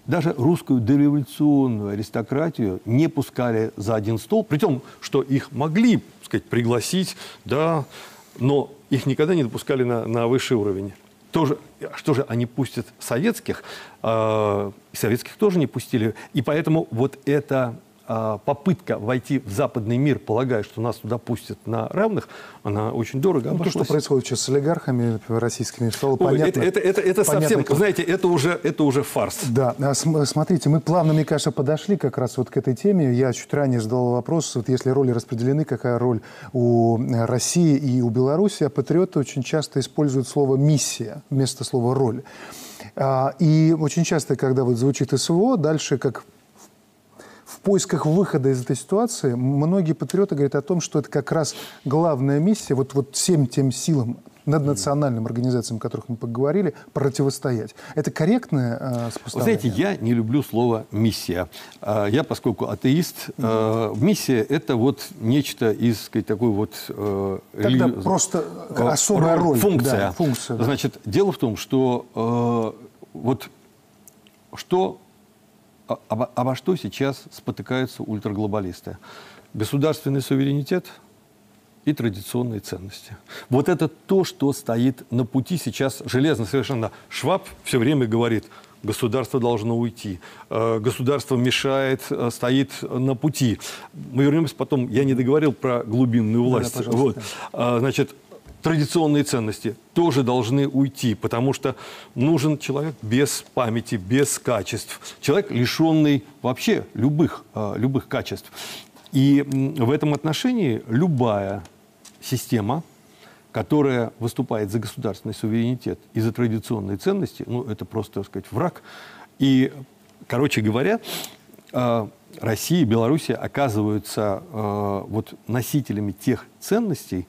даже русскую дореволюционную аристократию не пускали за один стол, при том, что их могли так сказать, пригласить, да, но их никогда не допускали на, на высший уровень. Тоже, что же они пустят советских? Э, советских тоже не пустили. И поэтому вот это попытка войти в западный мир, полагая, что нас туда пустят на равных, она очень дорого ну, обошлась. То, что происходит сейчас с олигархами российскими, стало Ой, понятно. Это, это, это, это совсем, как... знаете, это уже, это уже фарс. Да, а смотрите, мы плавно, мне кажется, подошли как раз вот к этой теме. Я чуть ранее задал вопрос, вот если роли распределены, какая роль у России и у Беларуси, а патриоты очень часто используют слово «миссия» вместо слова «роль». А, и очень часто, когда вот звучит СВО, дальше как поисках выхода из этой ситуации многие патриоты говорят о том, что это как раз главная миссия, вот, вот всем тем силам, над национальным организациям, о которых мы поговорили, противостоять. Это корректное э? Вы знаете, я не люблю слово «миссия». А, я, поскольку атеист, э, миссия – это вот нечто из сказать, такой вот… Э, Тогда рели... просто особая роль. Функция. Да, функция да. Значит, дело в том, что э, вот что обо, обо что сейчас спотыкаются ультраглобалисты? Государственный суверенитет и традиционные ценности. Вот это то, что стоит на пути сейчас железно совершенно. Шваб все время говорит, государство должно уйти, э, государство мешает, э, стоит на пути. Мы вернемся потом, я не договорил про глубинную власть. Да, вот. А, значит, традиционные ценности тоже должны уйти, потому что нужен человек без памяти, без качеств, человек, лишенный вообще любых, а, любых качеств. И в этом отношении любая система, которая выступает за государственный суверенитет и за традиционные ценности, ну, это просто, так сказать, враг. И, короче говоря, а, Россия и Белоруссия оказываются а, вот носителями тех ценностей,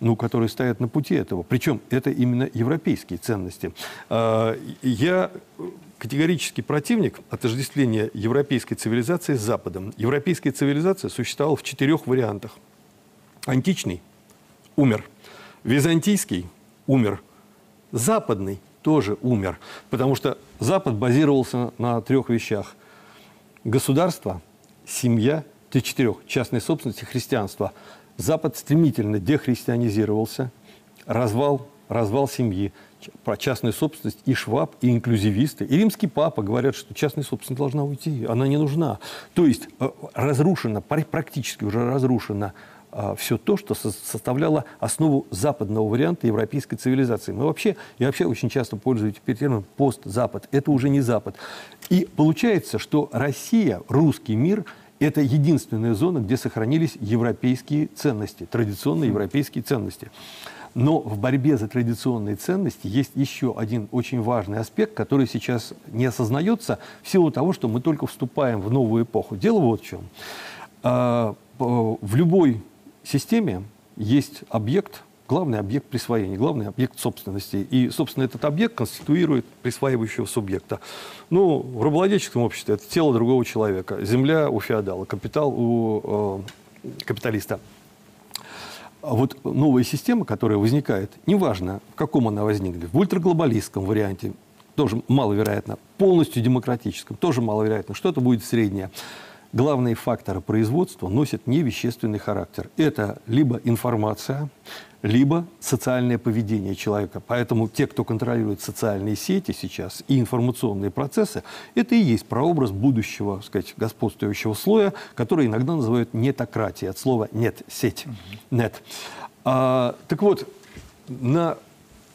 ну, которые стоят на пути этого. Причем это именно европейские ценности. А, я категорический противник отождествления европейской цивилизации с Западом. Европейская цивилизация существовала в четырех вариантах. Античный – умер. Византийский – умер. Западный тоже умер. Потому что Запад базировался на трех вещах. Государство, семья, три четырех, частная собственность и христианство – Запад стремительно дехристианизировался, развал, развал семьи, про частную собственность и Шваб, и инклюзивисты, и римский папа говорят, что частная собственность должна уйти, она не нужна. То есть э, разрушено, практически уже разрушено э, все то, что составляло основу западного варианта европейской цивилизации. Мы вообще, я вообще очень часто пользуюсь теперь термином «постзапад». Это уже не Запад. И получается, что Россия, русский мир – это единственная зона, где сохранились европейские ценности, традиционные европейские ценности. Но в борьбе за традиционные ценности есть еще один очень важный аспект, который сейчас не осознается в силу того, что мы только вступаем в новую эпоху. Дело вот в чем. А, в любой системе есть объект, главный объект присвоения, главный объект собственности. И, собственно, этот объект конституирует присваивающего субъекта. Ну, в рабовладельческом обществе это тело другого человека, земля у феодала, капитал у э, капиталиста. А вот новая система, которая возникает, неважно, в каком она возникнет, в ультраглобалистском варианте, тоже маловероятно, полностью демократическом, тоже маловероятно, что-то будет среднее главные факторы производства носят невещественный характер. Это либо информация, либо социальное поведение человека. Поэтому те, кто контролирует социальные сети сейчас и информационные процессы, это и есть прообраз будущего, так сказать, господствующего слоя, который иногда называют нетократией, от слова «нет», «сеть», «нет». А, так вот, на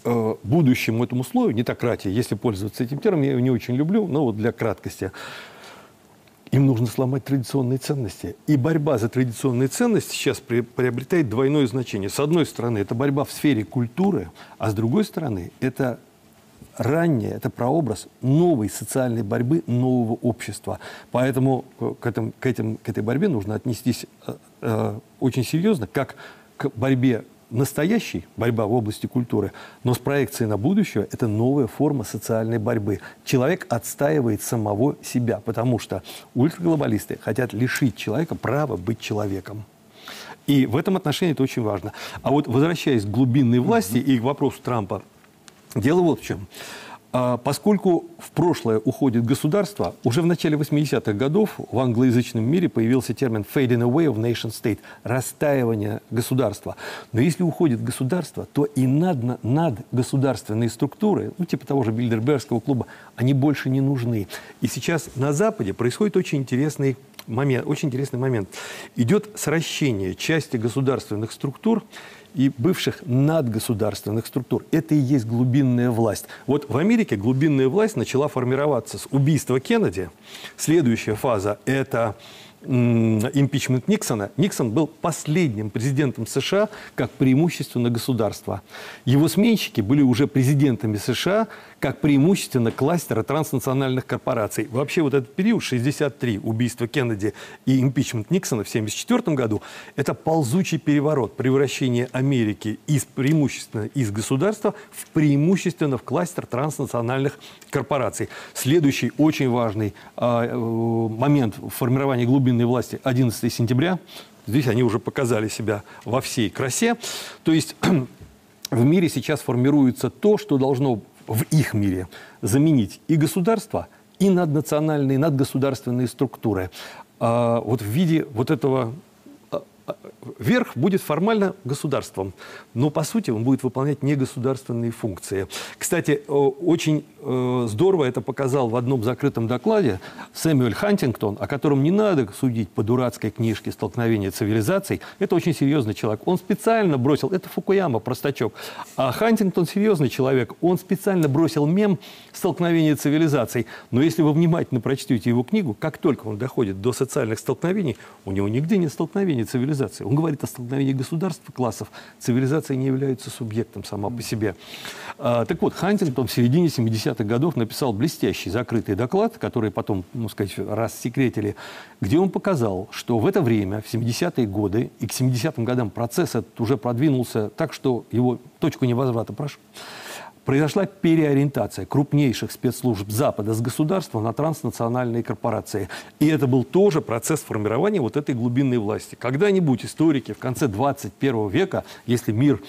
э, будущему этому слою, нетократии, если пользоваться этим термином, я его не очень люблю, но вот для краткости – им нужно сломать традиционные ценности. И борьба за традиционные ценности сейчас при, приобретает двойное значение. С одной стороны, это борьба в сфере культуры, а с другой стороны, это ранее, это прообраз новой социальной борьбы нового общества. Поэтому к, этим, к, этим, к этой борьбе нужно отнестись э, э, очень серьезно, как к борьбе настоящей борьба в области культуры, но с проекцией на будущее это новая форма социальной борьбы. Человек отстаивает самого себя, потому что ультраглобалисты хотят лишить человека права быть человеком. И в этом отношении это очень важно. А вот возвращаясь к глубинной власти и к вопросу Трампа, дело вот в чем. А, поскольку в прошлое уходит государство, уже в начале 80-х годов в англоязычном мире появился термин «fading away of nation state» – растаивание государства. Но если уходит государство, то и над, над государственные структуры, ну, типа того же Бильдербергского клуба, они больше не нужны. И сейчас на Западе происходит очень интересный момент. Очень интересный момент. Идет сращение части государственных структур и бывших надгосударственных структур. Это и есть глубинная власть. Вот в Америке глубинная власть начала формироваться с убийства Кеннеди. Следующая фаза – это импичмент Никсона, Никсон был последним президентом США как преимущественно государство. Его сменщики были уже президентами США как преимущественно кластера транснациональных корпораций. Вообще вот этот период, 63, убийство Кеннеди и импичмент Никсона в 1974 году, это ползучий переворот, превращение Америки из преимущественно из государства в преимущественно в кластер транснациональных корпораций. Следующий очень важный э, момент формирования глубинной власти 11 сентября. Здесь они уже показали себя во всей красе. То есть (clears throat) в мире сейчас формируется то, что должно в их мире заменить и государство, и наднациональные, надгосударственные структуры. А вот в виде вот этого верх будет формально государством, но по сути он будет выполнять негосударственные функции. Кстати, очень э, здорово это показал в одном закрытом докладе Сэмюэль Хантингтон, о котором не надо судить по дурацкой книжке «Столкновение цивилизаций». Это очень серьезный человек. Он специально бросил, это Фукуяма, простачок, а Хантингтон серьезный человек. Он специально бросил мем «Столкновение цивилизаций». Но если вы внимательно прочтете его книгу, как только он доходит до социальных столкновений, у него нигде нет столкновения цивилизации. Он говорит о столкновении государств и классов. Цивилизация не является субъектом сама по себе. А, так вот, Хантингтон в середине 70-х годов написал блестящий закрытый доклад, который потом, ну сказать, рассекретили, где он показал, что в это время, в 70-е годы и к 70-м годам процесс этот уже продвинулся так, что его точку невозврата прошел произошла переориентация крупнейших спецслужб Запада с государства на транснациональные корпорации. И это был тоже процесс формирования вот этой глубинной власти. Когда-нибудь историки в конце 21 века, если мир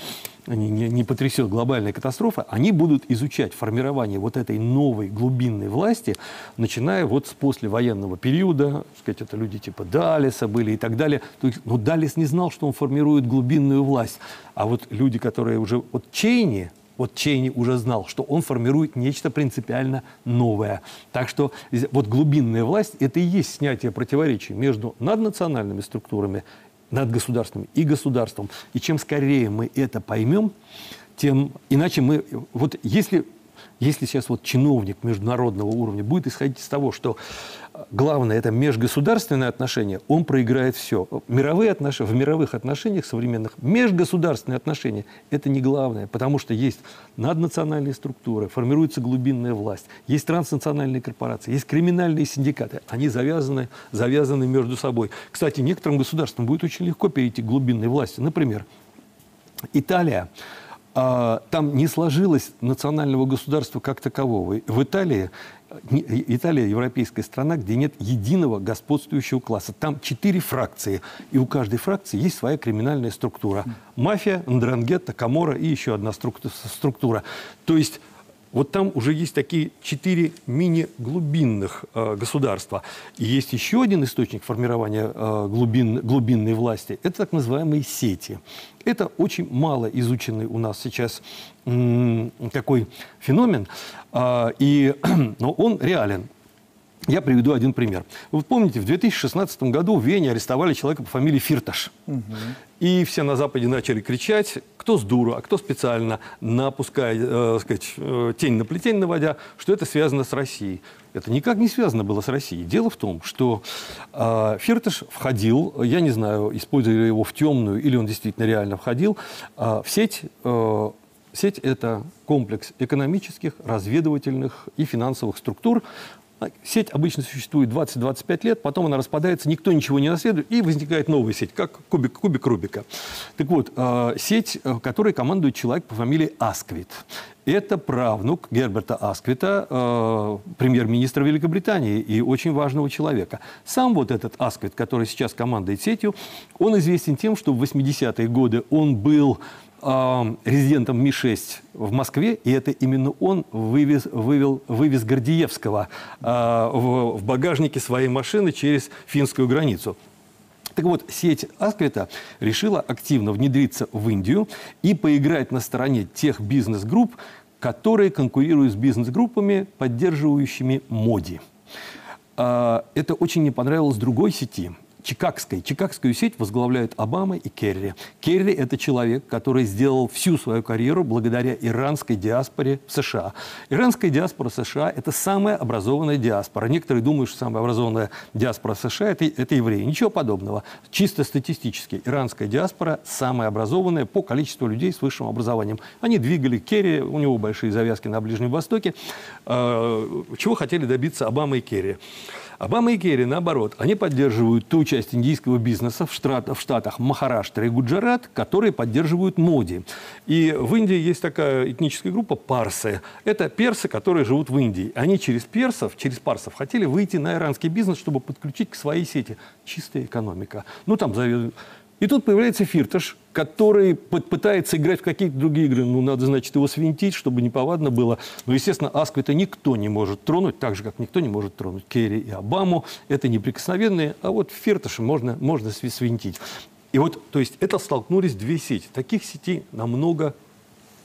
не, не, не потрясет глобальная катастрофа, они будут изучать формирование вот этой новой глубинной власти, начиная вот с послевоенного периода, сказать, это люди типа Далиса были и так далее. То есть, но Далис не знал, что он формирует глубинную власть. А вот люди, которые уже... Вот Чейни, вот Чейни уже знал, что он формирует нечто принципиально новое. Так что вот глубинная власть – это и есть снятие противоречий между наднациональными структурами, над государством и государством. И чем скорее мы это поймем, тем иначе мы... Вот если если сейчас вот чиновник международного уровня будет исходить из того, что главное это межгосударственные отношения, он проиграет все. Мировые отношения, в мировых отношениях современных межгосударственные отношения – это не главное, потому что есть наднациональные структуры, формируется глубинная власть, есть транснациональные корпорации, есть криминальные синдикаты. Они завязаны, завязаны между собой. Кстати, некоторым государствам будет очень легко перейти к глубинной власти. Например, Италия а, там не сложилось национального государства как такового. В Италии Италия европейская страна, где нет единого господствующего класса. Там четыре фракции, и у каждой фракции есть своя криминальная структура. Мафия, Ндрангетта, Камора и еще одна структура. То есть вот там уже есть такие четыре мини-глубинных э, государства. И есть еще один источник формирования э, глубин, глубинной власти. Это так называемые сети. Это очень мало изученный у нас сейчас м, такой феномен. Э, и, (clears throat) но он реален. Я приведу один пример. Вы помните, в 2016 году в Вене арестовали человека по фамилии Фирташ. Угу. И все на Западе начали кричать, кто с дуру, а кто специально, напуская э, сказать, э, тень на плетень наводя, что это связано с Россией. Это никак не связано было с Россией. Дело в том, что э, Фирташ входил, я не знаю, использовали его в темную или он действительно реально входил, э, в сеть... Э, Сеть – это комплекс экономических, разведывательных и финансовых структур, Сеть обычно существует 20-25 лет, потом она распадается, никто ничего не наследует, и возникает новая сеть, как кубик, кубик Рубика. Так вот, э, сеть, которой командует человек по фамилии Асквит. Это правнук Герберта Асквита, э, премьер-министра Великобритании и очень важного человека. Сам вот этот Асквит, который сейчас командует сетью, он известен тем, что в 80-е годы он был резидентом Ми-6 в Москве, и это именно он вывез, вывел, вывез Гордеевского э, в, в багажнике своей машины через финскую границу. Так вот, сеть Асквита решила активно внедриться в Индию и поиграть на стороне тех бизнес-групп, которые конкурируют с бизнес-группами, поддерживающими моди. Это очень не понравилось другой сети – Чикагской. Чикагскую сеть возглавляют Обама и Керри. Керри – это человек, который сделал всю свою карьеру благодаря иранской диаспоре в США. Иранская диаспора США – это самая образованная диаспора. Некоторые думают, что самая образованная диаспора США – это, это евреи. Ничего подобного. Чисто статистически. Иранская диаспора самая образованная по количеству людей с высшим образованием. Они двигали Керри, у него большие завязки на Ближнем Востоке. Э, чего хотели добиться Обама и Керри? Обама и Керри, наоборот, они поддерживают ту часть индийского бизнеса в, штат, в штатах Махараштра и Гуджарат, которые поддерживают моди. И в Индии есть такая этническая группа парсы. Это персы, которые живут в Индии. Они через персов, через парсов хотели выйти на иранский бизнес, чтобы подключить к своей сети. Чистая экономика. Ну, там и тут появляется Фирташ, который пытается играть в какие-то другие игры. Ну, надо, значит, его свинтить, чтобы неповадно было. Но, естественно, Асквита никто не может тронуть, так же, как никто не может тронуть Керри и Обаму. Это неприкосновенные. А вот Фирташа можно, можно свинтить. И вот, то есть, это столкнулись две сети. Таких сетей намного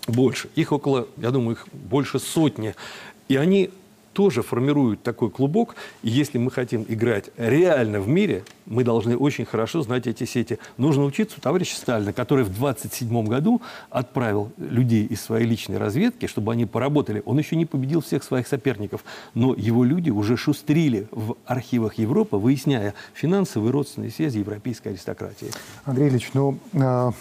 больше. Их около, я думаю, их больше сотни. И они тоже формируют такой клубок. И если мы хотим играть реально в мире, мы должны очень хорошо знать эти сети. Нужно учиться у товарища Сталина, который в 27 году отправил людей из своей личной разведки, чтобы они поработали. Он еще не победил всех своих соперников, но его люди уже шустрили в архивах Европы, выясняя финансовые родственные связи европейской аристократии. Андрей Ильич, ну... Э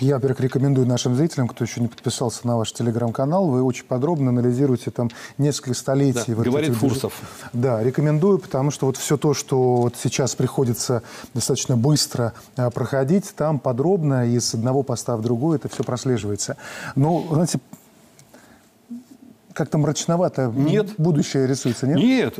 я, во-первых, рекомендую нашим зрителям, кто еще не подписался на ваш телеграм-канал, вы очень подробно анализируете там несколько столетий. Да, вот говорит Фурсов. Да, рекомендую, потому что вот все то, что вот сейчас приходится достаточно быстро а, проходить, там подробно и с одного поста в другой это все прослеживается. Но, знаете, как-то мрачновато нет. будущее рисуется, нет? Нет.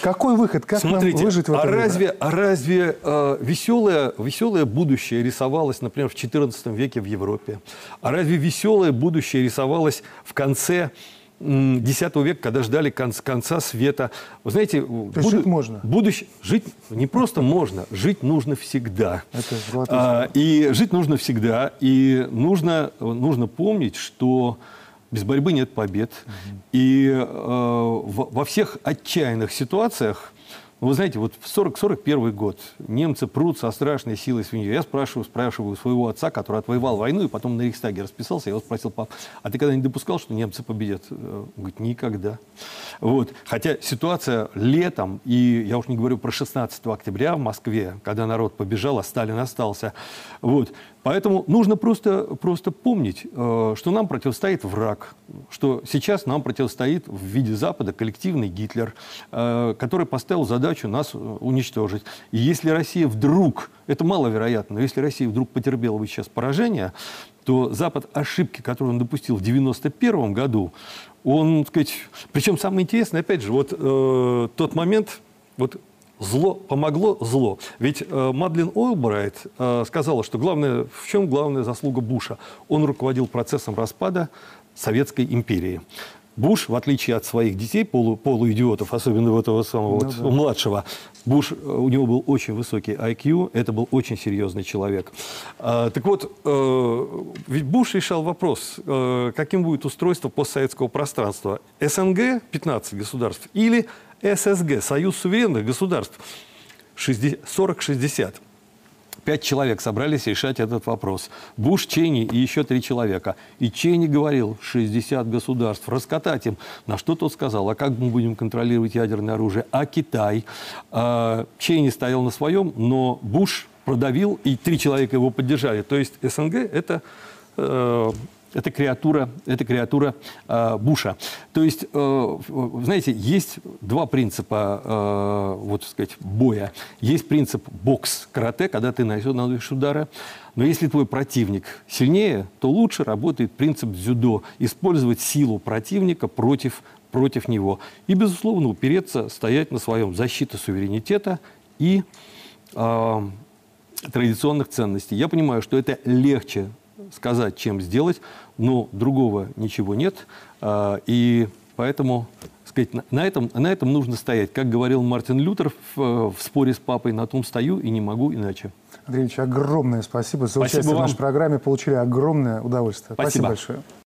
Какой выход? Как Смотрите, нам выжить в этом? А разве, а разве э, веселое, веселое будущее рисовалось, например, в XIV веке в Европе? А разве веселое будущее рисовалось в конце X века, когда ждали конца, конца света. Вы знаете, буду, жить можно. Будущее, жить не просто можно, жить нужно всегда. Это а, и жить нужно всегда. И нужно, нужно помнить, что без борьбы нет побед. Угу. И э, во всех отчаянных ситуациях ну, вы знаете, вот в 40-41 год немцы прут со страшной силой свинью. Я спрашиваю, спрашиваю своего отца, который отвоевал войну и потом на Рейхстаге расписался. Я его спросил, пап, а ты когда не допускал, что немцы победят? Он говорит, никогда. Вот. Хотя ситуация летом, и я уж не говорю про 16 октября в Москве, когда народ побежал, а Сталин остался. Вот. Поэтому нужно просто, просто помнить, э, что нам противостоит враг, что сейчас нам противостоит в виде Запада коллективный Гитлер, э, который поставил задачу нас э, уничтожить. И если Россия вдруг, это маловероятно, но если Россия вдруг потерпела бы сейчас поражение, то Запад ошибки, которые он допустил в 1991 году, он, так сказать, причем самое интересное, опять же, вот э, тот момент, вот Зло помогло зло. Ведь э, Мадлен Ойлбрайт э, сказала, что главное, в чем главная заслуга Буша? Он руководил процессом распада Советской империи. Буш, в отличие от своих детей, полу, полуидиотов, особенно вот этого самого ну, вот, да. младшего, Буш, э, у него был очень высокий IQ, это был очень серьезный человек. А, так вот, э, ведь Буш решал вопрос, э, каким будет устройство постсоветского пространства. СНГ, 15 государств, или ССГ, Союз суверенных государств, 40-60. Пять человек собрались решать этот вопрос. Буш, Чейни и еще три человека. И Чейни говорил, 60 государств, раскатать им. На что тот сказал, а как мы будем контролировать ядерное оружие? А Китай? А, Чейни стоял на своем, но Буш продавил, и три человека его поддержали. То есть СНГ – это э, это креатура, это креатура э, Буша. То есть, э, знаете, есть два принципа, э, вот сказать, боя. Есть принцип бокс, карате, когда ты наносишь удары. Но если твой противник сильнее, то лучше работает принцип дзюдо. Использовать силу противника против, против него. И, безусловно, упереться, стоять на своем защита суверенитета и э, традиционных ценностей. Я понимаю, что это легче сказать, чем сделать, но другого ничего нет. А, и поэтому сказать, на, этом, на этом нужно стоять. Как говорил Мартин Лютер в, в споре с папой, на том стою и не могу иначе. Андрей Ильич, огромное спасибо за спасибо участие вам. в нашей программе. Получили огромное удовольствие. Спасибо, спасибо большое.